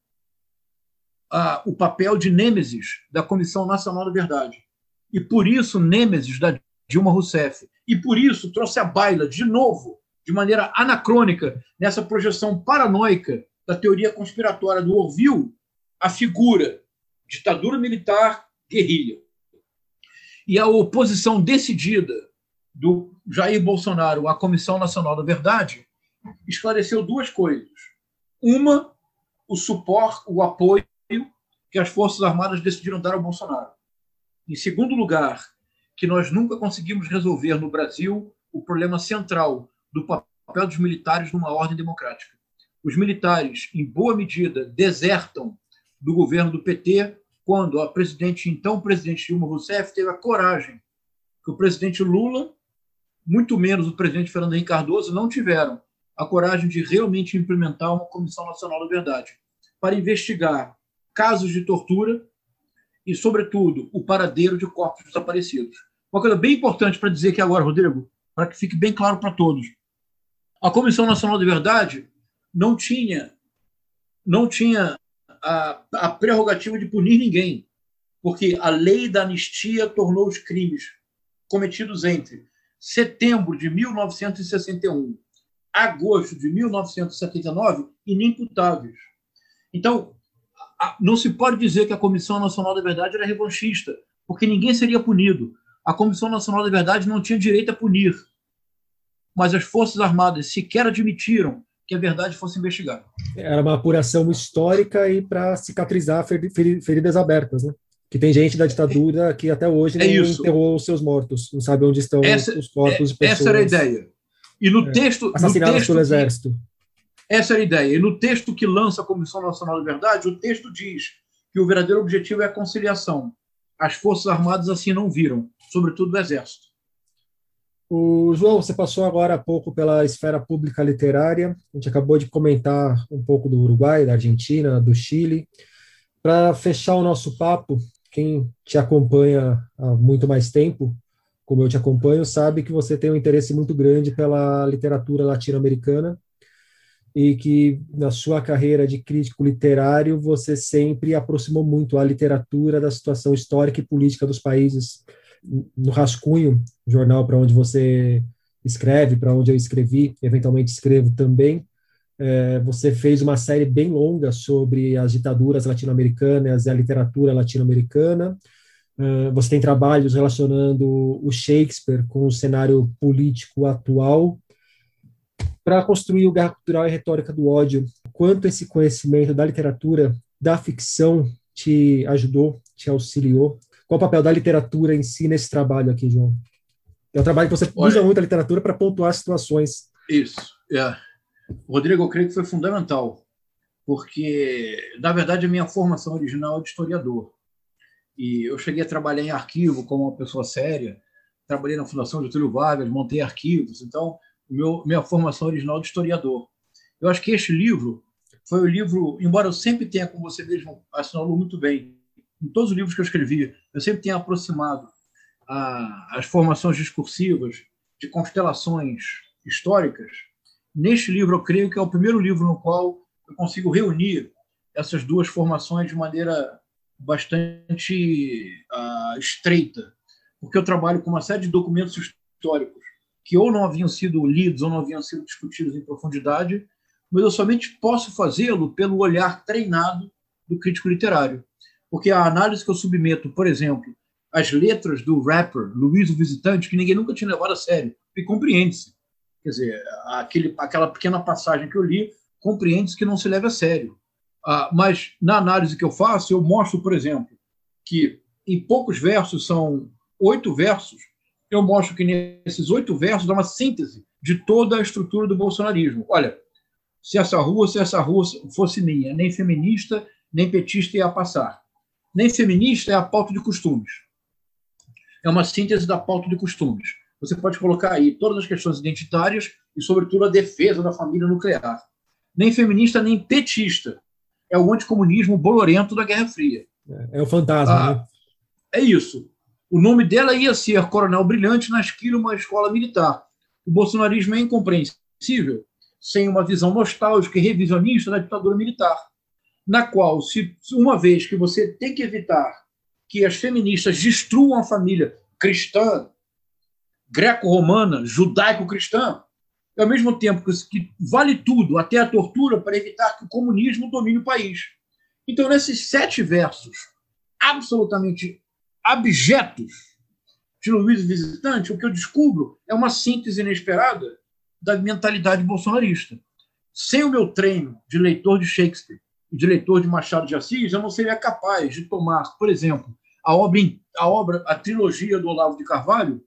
ah, o papel de nêmesis da Comissão Nacional da Verdade. E por isso, nêmesis da Dilma Rousseff. E por isso trouxe a baila, de novo, de maneira anacrônica, nessa projeção paranoica da teoria conspiratória do Orville, a figura ditadura militar, guerrilha. E a oposição decidida do Jair Bolsonaro à Comissão Nacional da Verdade esclareceu duas coisas. Uma, o suporte, o apoio que as Forças Armadas decidiram dar ao Bolsonaro. Em segundo lugar, que nós nunca conseguimos resolver no Brasil o problema central do papel dos militares numa ordem democrática. Os militares, em boa medida, desertam do governo do PT quando a presidente, então presidente Dilma Rousseff, teve a coragem que o presidente Lula, muito menos o presidente Fernando Henrique Cardoso, não tiveram a coragem de realmente implementar uma Comissão Nacional da Verdade para investigar casos de tortura e, sobretudo, o paradeiro de corpos desaparecidos. Uma coisa bem importante para dizer aqui agora, Rodrigo, para que fique bem claro para todos. A Comissão Nacional de Verdade não tinha não tinha a, a prerrogativa de punir ninguém, porque a lei da anistia tornou os crimes cometidos entre setembro de 1961 agosto de 1979 inimputáveis. Então, não se pode dizer que a Comissão Nacional da Verdade era revanchista, porque ninguém seria punido. A Comissão Nacional da Verdade não tinha direito a punir. Mas as Forças Armadas sequer admitiram que a verdade fosse investigada. Era uma apuração histórica e para cicatrizar feridas abertas, né? Que tem gente da ditadura que até hoje é não enterrou os seus mortos, não sabe onde estão essa, os corpos de pessoas. Essa era a ideia. E no é, texto. Assassinadas no texto pelo Exército. Essa era a ideia. E no texto que lança a Comissão Nacional de Verdade, o texto diz que o verdadeiro objetivo é a conciliação. As Forças Armadas assim não viram, sobretudo o Exército. O João, você passou agora há pouco pela esfera pública literária. A gente acabou de comentar um pouco do Uruguai, da Argentina, do Chile. Para fechar o nosso papo, quem te acompanha há muito mais tempo, como eu te acompanho, sabe que você tem um interesse muito grande pela literatura latino-americana e que na sua carreira de crítico literário você sempre aproximou muito a literatura da situação histórica e política dos países. No Rascunho, jornal para onde você escreve, para onde eu escrevi, eventualmente escrevo também, é, você fez uma série bem longa sobre as ditaduras latino-americanas e a literatura latino-americana. Uh, você tem trabalhos relacionando o Shakespeare com o cenário político atual para construir o Guerra Cultural e Retórica do Ódio, quanto esse conhecimento da literatura, da ficção, te ajudou, te auxiliou? Qual o papel da literatura em si nesse trabalho aqui, João? É um trabalho que você Olha, usa muito a literatura para pontuar situações. Isso, é. Rodrigo, eu creio que foi fundamental, porque, na verdade, a minha formação original é de historiador. E eu cheguei a trabalhar em arquivo como uma pessoa séria, trabalhei na Fundação Getúlio Vargas, montei arquivos, então meu, minha formação original de historiador. Eu acho que este livro foi o livro, embora eu sempre tenha, como você mesmo assinalou muito bem, em todos os livros que eu escrevi, eu sempre tenha aproximado a, as formações discursivas de constelações históricas. Neste livro, eu creio que é o primeiro livro no qual eu consigo reunir essas duas formações de maneira bastante uh, estreita, porque eu trabalho com uma série de documentos históricos que ou não haviam sido lidos ou não haviam sido discutidos em profundidade, mas eu somente posso fazê-lo pelo olhar treinado do crítico literário. Porque a análise que eu submeto, por exemplo, as letras do rapper Luiz o Visitante, que ninguém nunca tinha levado a sério, e compreende-se. Quer dizer, aquele, aquela pequena passagem que eu li, compreende-se que não se leva a sério. Ah, mas na análise que eu faço, eu mostro, por exemplo, que em poucos versos, são oito versos, eu mostro que nesses oito versos dá uma síntese de toda a estrutura do bolsonarismo. Olha, se essa rua, se essa rua fosse minha, nem feminista, nem petista ia passar. Nem feminista é a pauta de costumes. É uma síntese da pauta de costumes. Você pode colocar aí todas as questões identitárias e, sobretudo, a defesa da família nuclear. Nem feminista, nem petista. É o anticomunismo bolorento da Guerra Fria. É, é o fantasma, ah, né? É isso. O nome dela ia ser Coronel Brilhante na esquina uma escola militar. O bolsonarismo é incompreensível sem uma visão nostálgica e revisionista da ditadura militar, na qual, se uma vez que você tem que evitar que as feministas destruam a família cristã, greco-romana, judaico-cristã, ao mesmo tempo que vale tudo, até a tortura, para evitar que o comunismo domine o país. Então, nesses sete versos absolutamente abjetos de Luiz Visitante, o que eu descubro é uma síntese inesperada da mentalidade bolsonarista. Sem o meu treino de leitor de Shakespeare e de leitor de Machado de Assis, eu não seria capaz de tomar, por exemplo, a obra, a obra, a trilogia do Olavo de Carvalho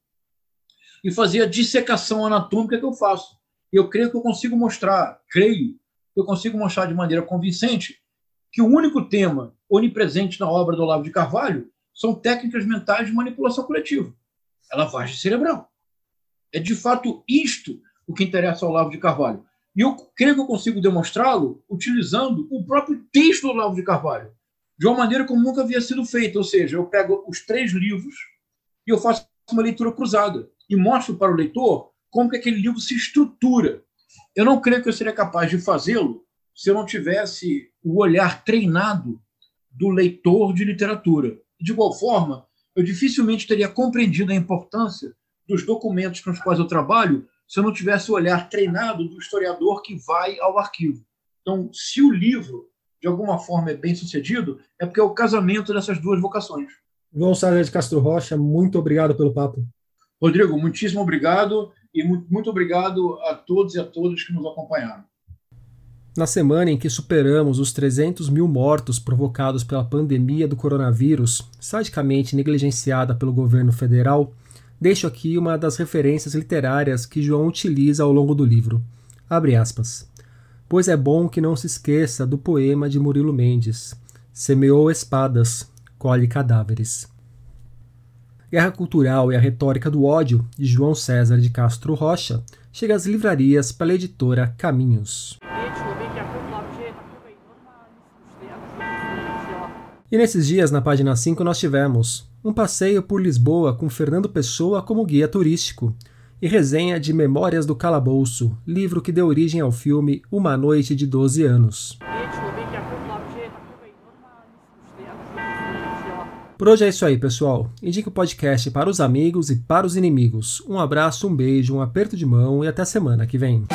e fazer a dissecação anatômica que eu faço. Eu creio que eu consigo mostrar, creio que eu consigo mostrar de maneira convincente que o único tema onipresente na obra do Olavo de Carvalho são técnicas mentais de manipulação coletiva. A lavagem cerebral. É de fato isto o que interessa ao Olavo de Carvalho. E eu creio que eu consigo demonstrá-lo utilizando o próprio texto do Olavo de Carvalho, de uma maneira como nunca havia sido feita. Ou seja, eu pego os três livros e eu faço uma leitura cruzada e mostro para o leitor como que aquele livro se estrutura. Eu não creio que eu seria capaz de fazê-lo se eu não tivesse o olhar treinado do leitor de literatura. De igual forma, eu dificilmente teria compreendido a importância dos documentos com os quais eu trabalho se eu não tivesse o olhar treinado do historiador que vai ao arquivo. Então, se o livro, de alguma forma, é bem sucedido, é porque é o casamento dessas duas vocações. João César de Castro Rocha, muito obrigado pelo papo. Rodrigo, muitíssimo obrigado e muito obrigado a todos e a todas que nos acompanharam. Na semana em que superamos os 300 mil mortos provocados pela pandemia do coronavírus, sadicamente negligenciada pelo governo federal, deixo aqui uma das referências literárias que João utiliza ao longo do livro. Abre aspas. Pois é bom que não se esqueça do poema de Murilo Mendes: Semeou espadas, colhe cadáveres. Guerra Cultural e a Retórica do Ódio, de João César de Castro Rocha, chega às livrarias pela editora Caminhos. E nesses dias, na página 5, nós tivemos um passeio por Lisboa com Fernando Pessoa como guia turístico e resenha de Memórias do Calabouço, livro que deu origem ao filme Uma Noite de 12 Anos. Por hoje é isso aí, pessoal. Indique o podcast para os amigos e para os inimigos. Um abraço, um beijo, um aperto de mão e até semana que vem.